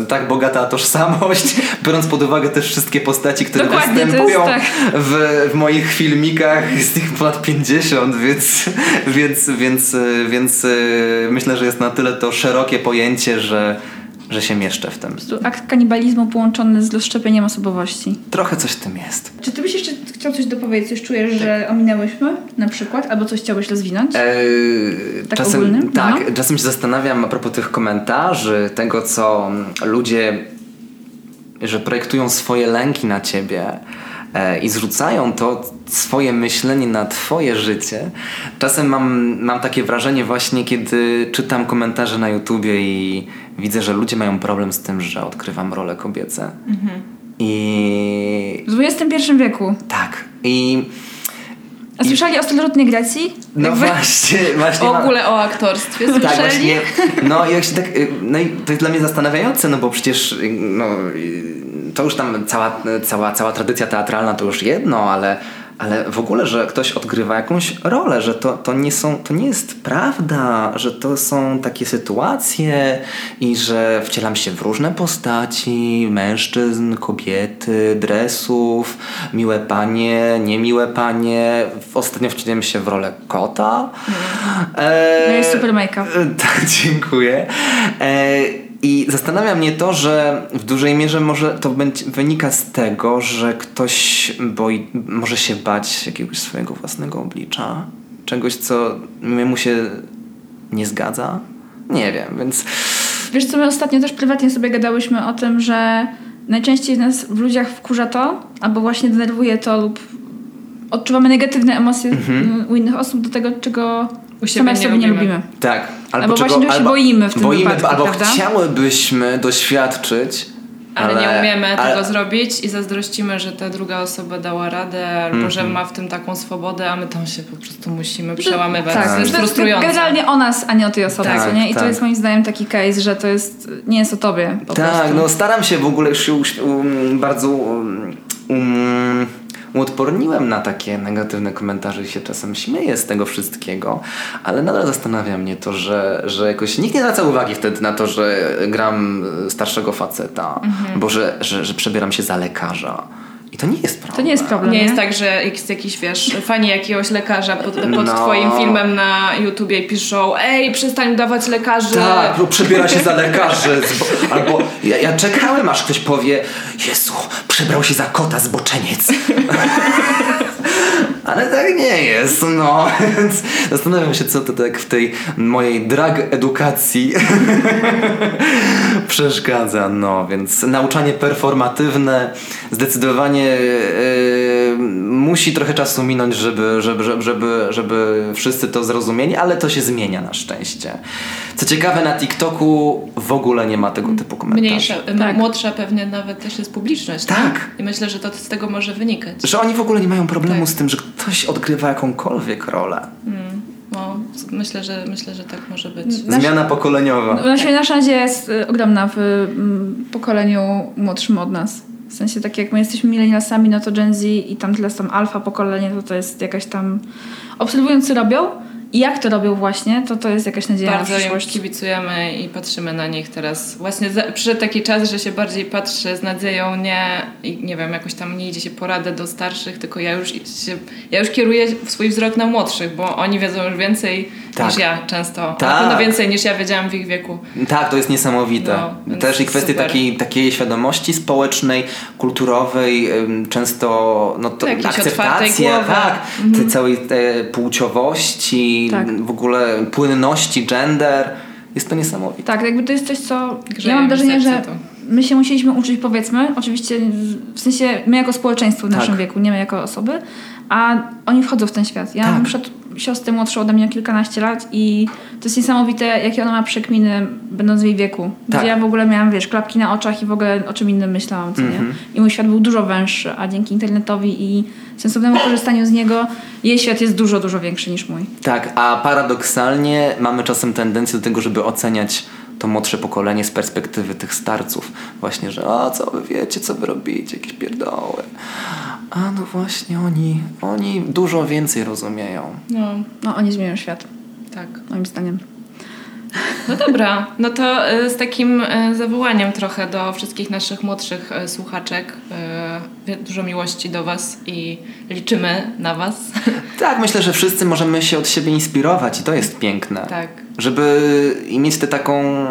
e, tak bogata tożsamość, biorąc pod uwagę też wszystkie postaci, które Dokładnie, występują tak. w, w moich filmikach. Jest ich ponad 50, więc, więc, więc, więc e, myślę, że jest na tyle to szerokie pojęcie, że że, się mieszczę w tym. Akt kanibalizmu połączony z rozszczepieniem osobowości. Trochę coś w tym jest. Czy ty byś jeszcze chciał coś dopowiedzieć? Coś czujesz, tak. że ominęłyśmy na przykład? Albo coś chciałbyś rozwinąć? Eee, tak czasem, ogólnym? No. Tak, no. czasem się zastanawiam a propos tych komentarzy, tego co ludzie, że projektują swoje lęki na ciebie E, i zrzucają to swoje myślenie na twoje życie. Czasem mam, mam takie wrażenie właśnie, kiedy czytam komentarze na YouTubie i widzę, że ludzie mają problem z tym, że odkrywam role kobiece. Mhm. I... W XXI wieku. Tak. I... A słyszeli I... o starożytnej Grecji? No Jakby... właśnie, <laughs> właśnie. W ogóle o aktorstwie tak, słyszeli? Tak, właśnie. <laughs> No, jak się tak, y, no i to jest dla mnie zastanawiające, no bo przecież y, no, to już tam cała, cała, cała tradycja teatralna to już jedno, ale, ale w ogóle, że ktoś odgrywa jakąś rolę, że to, to, nie są, to nie jest prawda, że to są takie sytuacje i że wcielam się w różne postaci, mężczyzn, kobiety, dresów, miłe panie, niemiłe panie. Ostatnio wcieliłem się w rolę kota. Mm. E, no jest super make-up. <laughs> Tak, dziękuję. E, i zastanawia mnie to, że w dużej mierze może to wynika z tego, że ktoś boi, może się bać jakiegoś swojego własnego oblicza, czegoś, co mu się nie zgadza. Nie wiem, więc. Wiesz, co my ostatnio też prywatnie sobie gadałyśmy o tym, że najczęściej nas w ludziach wkurza to, albo właśnie denerwuje to, lub odczuwamy negatywne emocje mhm. u innych osób do tego, czego u siebie sobie nie lubimy. Tak. Albo, albo właśnie albo, się boimy w tym boimy, wypadku, Albo prawda? chciałybyśmy doświadczyć ale, ale, nie umiemy ale... tego zrobić i zazdrościmy, że ta druga osoba dała radę, albo mm -hmm. że mhm. ma w tym taką swobodę, a my tam się po prostu musimy przełamywać. Tak, to jest frustrujące. Generalnie o nas, a nie o tej osobie, tak, nie? I tak. to jest moim zdaniem taki case, że to jest, nie jest o tobie. tak, prostu. no staram się w ogóle już um, bardzo um, um, uodporniłem na takie negatywne komentarze i się czasem śmieję z tego wszystkiego, ale nadal zastanawia mnie to, że, że jakoś nikt nie zwraca uwagi wtedy na to, że gram starszego faceta, mhm. bo że, że, że przebieram się za lekarza. I to nie jest problem. To nie jest problem. Nie, nie? jest tak, że jest jakiś, wiesz, fani jakiegoś lekarza pod, pod no. twoim filmem na YouTubie i piszą ej, przestań dawać lekarzy. Tak, lub przebiera się za lekarzy. Albo ja, ja czekałem, aż ktoś powie Jezu, przebrał się za kota zboczeniec. <laughs> Ale tak nie jest, no. Więc <laughs> zastanawiam się, co to tak w tej mojej drag edukacji <laughs> przeszkadza, no. Więc nauczanie performatywne zdecydowanie yy, musi trochę czasu minąć, żeby, żeby, żeby, żeby, żeby wszyscy to zrozumieli, ale to się zmienia na szczęście. Co ciekawe, na TikToku w ogóle nie ma tego typu komentarzy. Mniejsza, tak. młodsza pewnie nawet też jest publiczność. Tak. tak. I myślę, że to z tego może wynikać. Że oni w ogóle nie mają problemu tak. z tym, że ktoś odgrywa jakąkolwiek rolę. Mm. No, myślę, że, myślę, że tak może być. Zmiana pokoleniowa. Nasza, nasza nadzieja jest y, ogromna w mm, pokoleniu młodszym od nas. W sensie tak jak my jesteśmy milenialsami, no to Gen Z i tam tyle są alfa pokolenie, to to jest jakaś tam... Obserwując co robią i jak to robią właśnie, to to jest jakaś nadzieja Bardzo na im przyszłość. kibicujemy i patrzymy na nich teraz. Właśnie za, przyszedł taki czas, że się bardziej patrzy z nadzieją, nie, i nie wiem, jakoś tam nie idzie się poradę do starszych, tylko ja już, się, ja już kieruję swój wzrok na młodszych, bo oni wiedzą już więcej Tak. niż ja często. Tak. na pewno więcej niż ja wiedziałam w ich wieku. Tak, to jest niesamowite. No, Też i kwestie super. takiej, takiej świadomości społecznej, kulturowej, często no to Tak, akceptacja, tak, tej całej te płciowości, Tak. w ogóle płynności, gender. Jest to niesamowite. Tak, jakby to jest coś, co Grzeje ja mam wrażenie, że to. my się musieliśmy uczyć, powiedzmy, oczywiście w sensie my jako społeczeństwo w naszym Tak. wieku, nie my jako osoby, a oni wchodzą w ten świat. Ja Tak. mam przed siostrę młodszą ode mnie o kilkanaście lat i to jest niesamowite, jakie ona ma przekminy, będąc w jej wieku. Gdzie Tak. ja w ogóle miałam, wiesz, klapki na oczach i w ogóle o czym innym myślałam, co Mhm. nie? I mój świat był dużo węższy, a dzięki internetowi i sensownemu korzystaniu z niego jej świat jest dużo, dużo większy niż mój. Tak, a paradoksalnie mamy czasem tendencję do tego, żeby oceniać to młodsze pokolenie z perspektywy tych starców. Właśnie, że o, co wy wiecie, co wy robicie, jakieś pierdoły. A no właśnie, oni, oni dużo więcej rozumieją. No, No, oni zmienią świat, tak. moim zdaniem. No dobra, no to y, z takim y, zawołaniem trochę do wszystkich naszych młodszych y, słuchaczek. Dużo miłości do Was i liczymy na Was. <laughs> Tak, myślę, że wszyscy możemy się od siebie inspirować i to jest piękne. tak, Żeby mieć tę taką mm,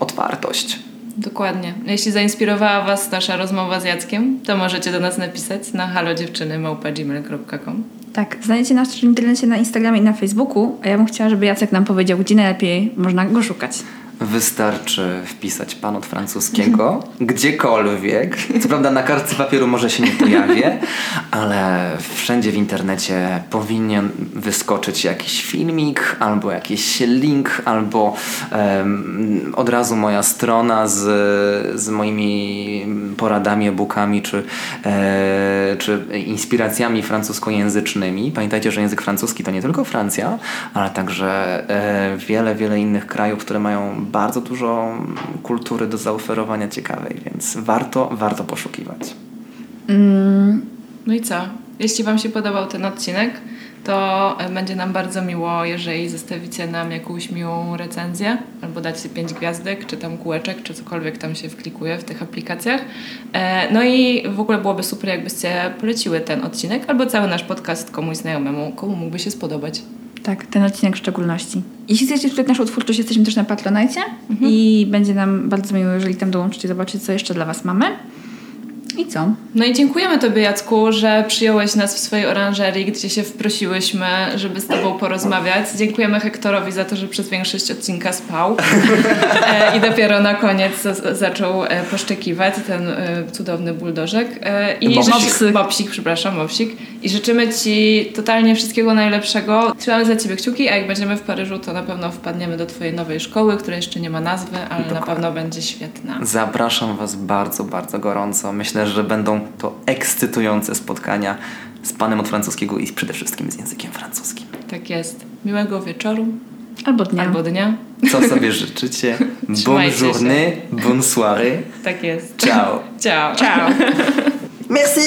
otwartość. Dokładnie. Jeśli zainspirowała Was nasza rozmowa z Jackiem, to możecie do nas napisać na halodziewczyny.gmail.com Tak, znajdziecie nas w internecie na Instagramie i na Facebooku, a ja bym chciała, żeby Jacek nam powiedział, gdzie najlepiej można go szukać. Wystarczy wpisać pan od francuskiego <laughs> gdziekolwiek. Co prawda na kartce papieru może się nie pojawię, <laughs> ale wszędzie w internecie powinien wyskoczyć jakiś filmik, albo jakiś link, albo em, od razu moja strona z, z moimi poradami, e-bookami czy, e, czy inspiracjami francuskojęzycznymi. Pamiętajcie, że język francuski to nie tylko Francja, ale także e, wiele, wiele innych krajów, które mają bardzo dużo kultury do zaoferowania ciekawej, więc warto, warto poszukiwać. Mm, No i co? Jeśli Wam się podobał ten odcinek, to e, będzie nam bardzo miło, jeżeli zostawicie nam jakąś miłą recenzję albo dacie pięć gwiazdek, czy tam kółeczek, czy cokolwiek tam się wklikuje w tych aplikacjach. E, No i w ogóle byłoby super, jakbyście poleciły ten odcinek albo cały nasz podcast komuś znajomemu, komu mógłby się spodobać. Tak, ten odcinek w szczególności. Jeśli chcecie wspierać naszą twórczość, jesteśmy też na Patronite i będzie nam bardzo miło, jeżeli tam dołączycie, zobaczycie, co jeszcze dla Was mamy. No i dziękujemy Tobie, Jacku, że przyjąłeś nas w swojej oranżerii, gdzie się wprosiłyśmy, żeby z Tobą porozmawiać. Dziękujemy Hektorowi za to, że przez większość odcinka spał <laughs> e, i dopiero na koniec zaczął e, poszczekiwać ten e, cudowny buldożek. I Mopsik. Mopsik, przepraszam, mopsik. I życzymy Ci totalnie wszystkiego najlepszego. Trzymamy za Ciebie kciuki, a jak będziemy w Paryżu, to na pewno wpadniemy do Twojej nowej szkoły, która jeszcze nie ma nazwy, ale na Dokładnie. pewno będzie świetna. Zapraszam Was bardzo, bardzo gorąco. Myślę, że że będą to ekscytujące spotkania z panem od francuskiego i przede wszystkim z językiem francuskim. Tak jest. Miłego wieczoru. Albo dnia. Albo dnia. Co sobie życzycie? <laughs> Bonne journée, bonne soirée. Tak jest. Ciao. Ciao. Ciao. <laughs> Merci.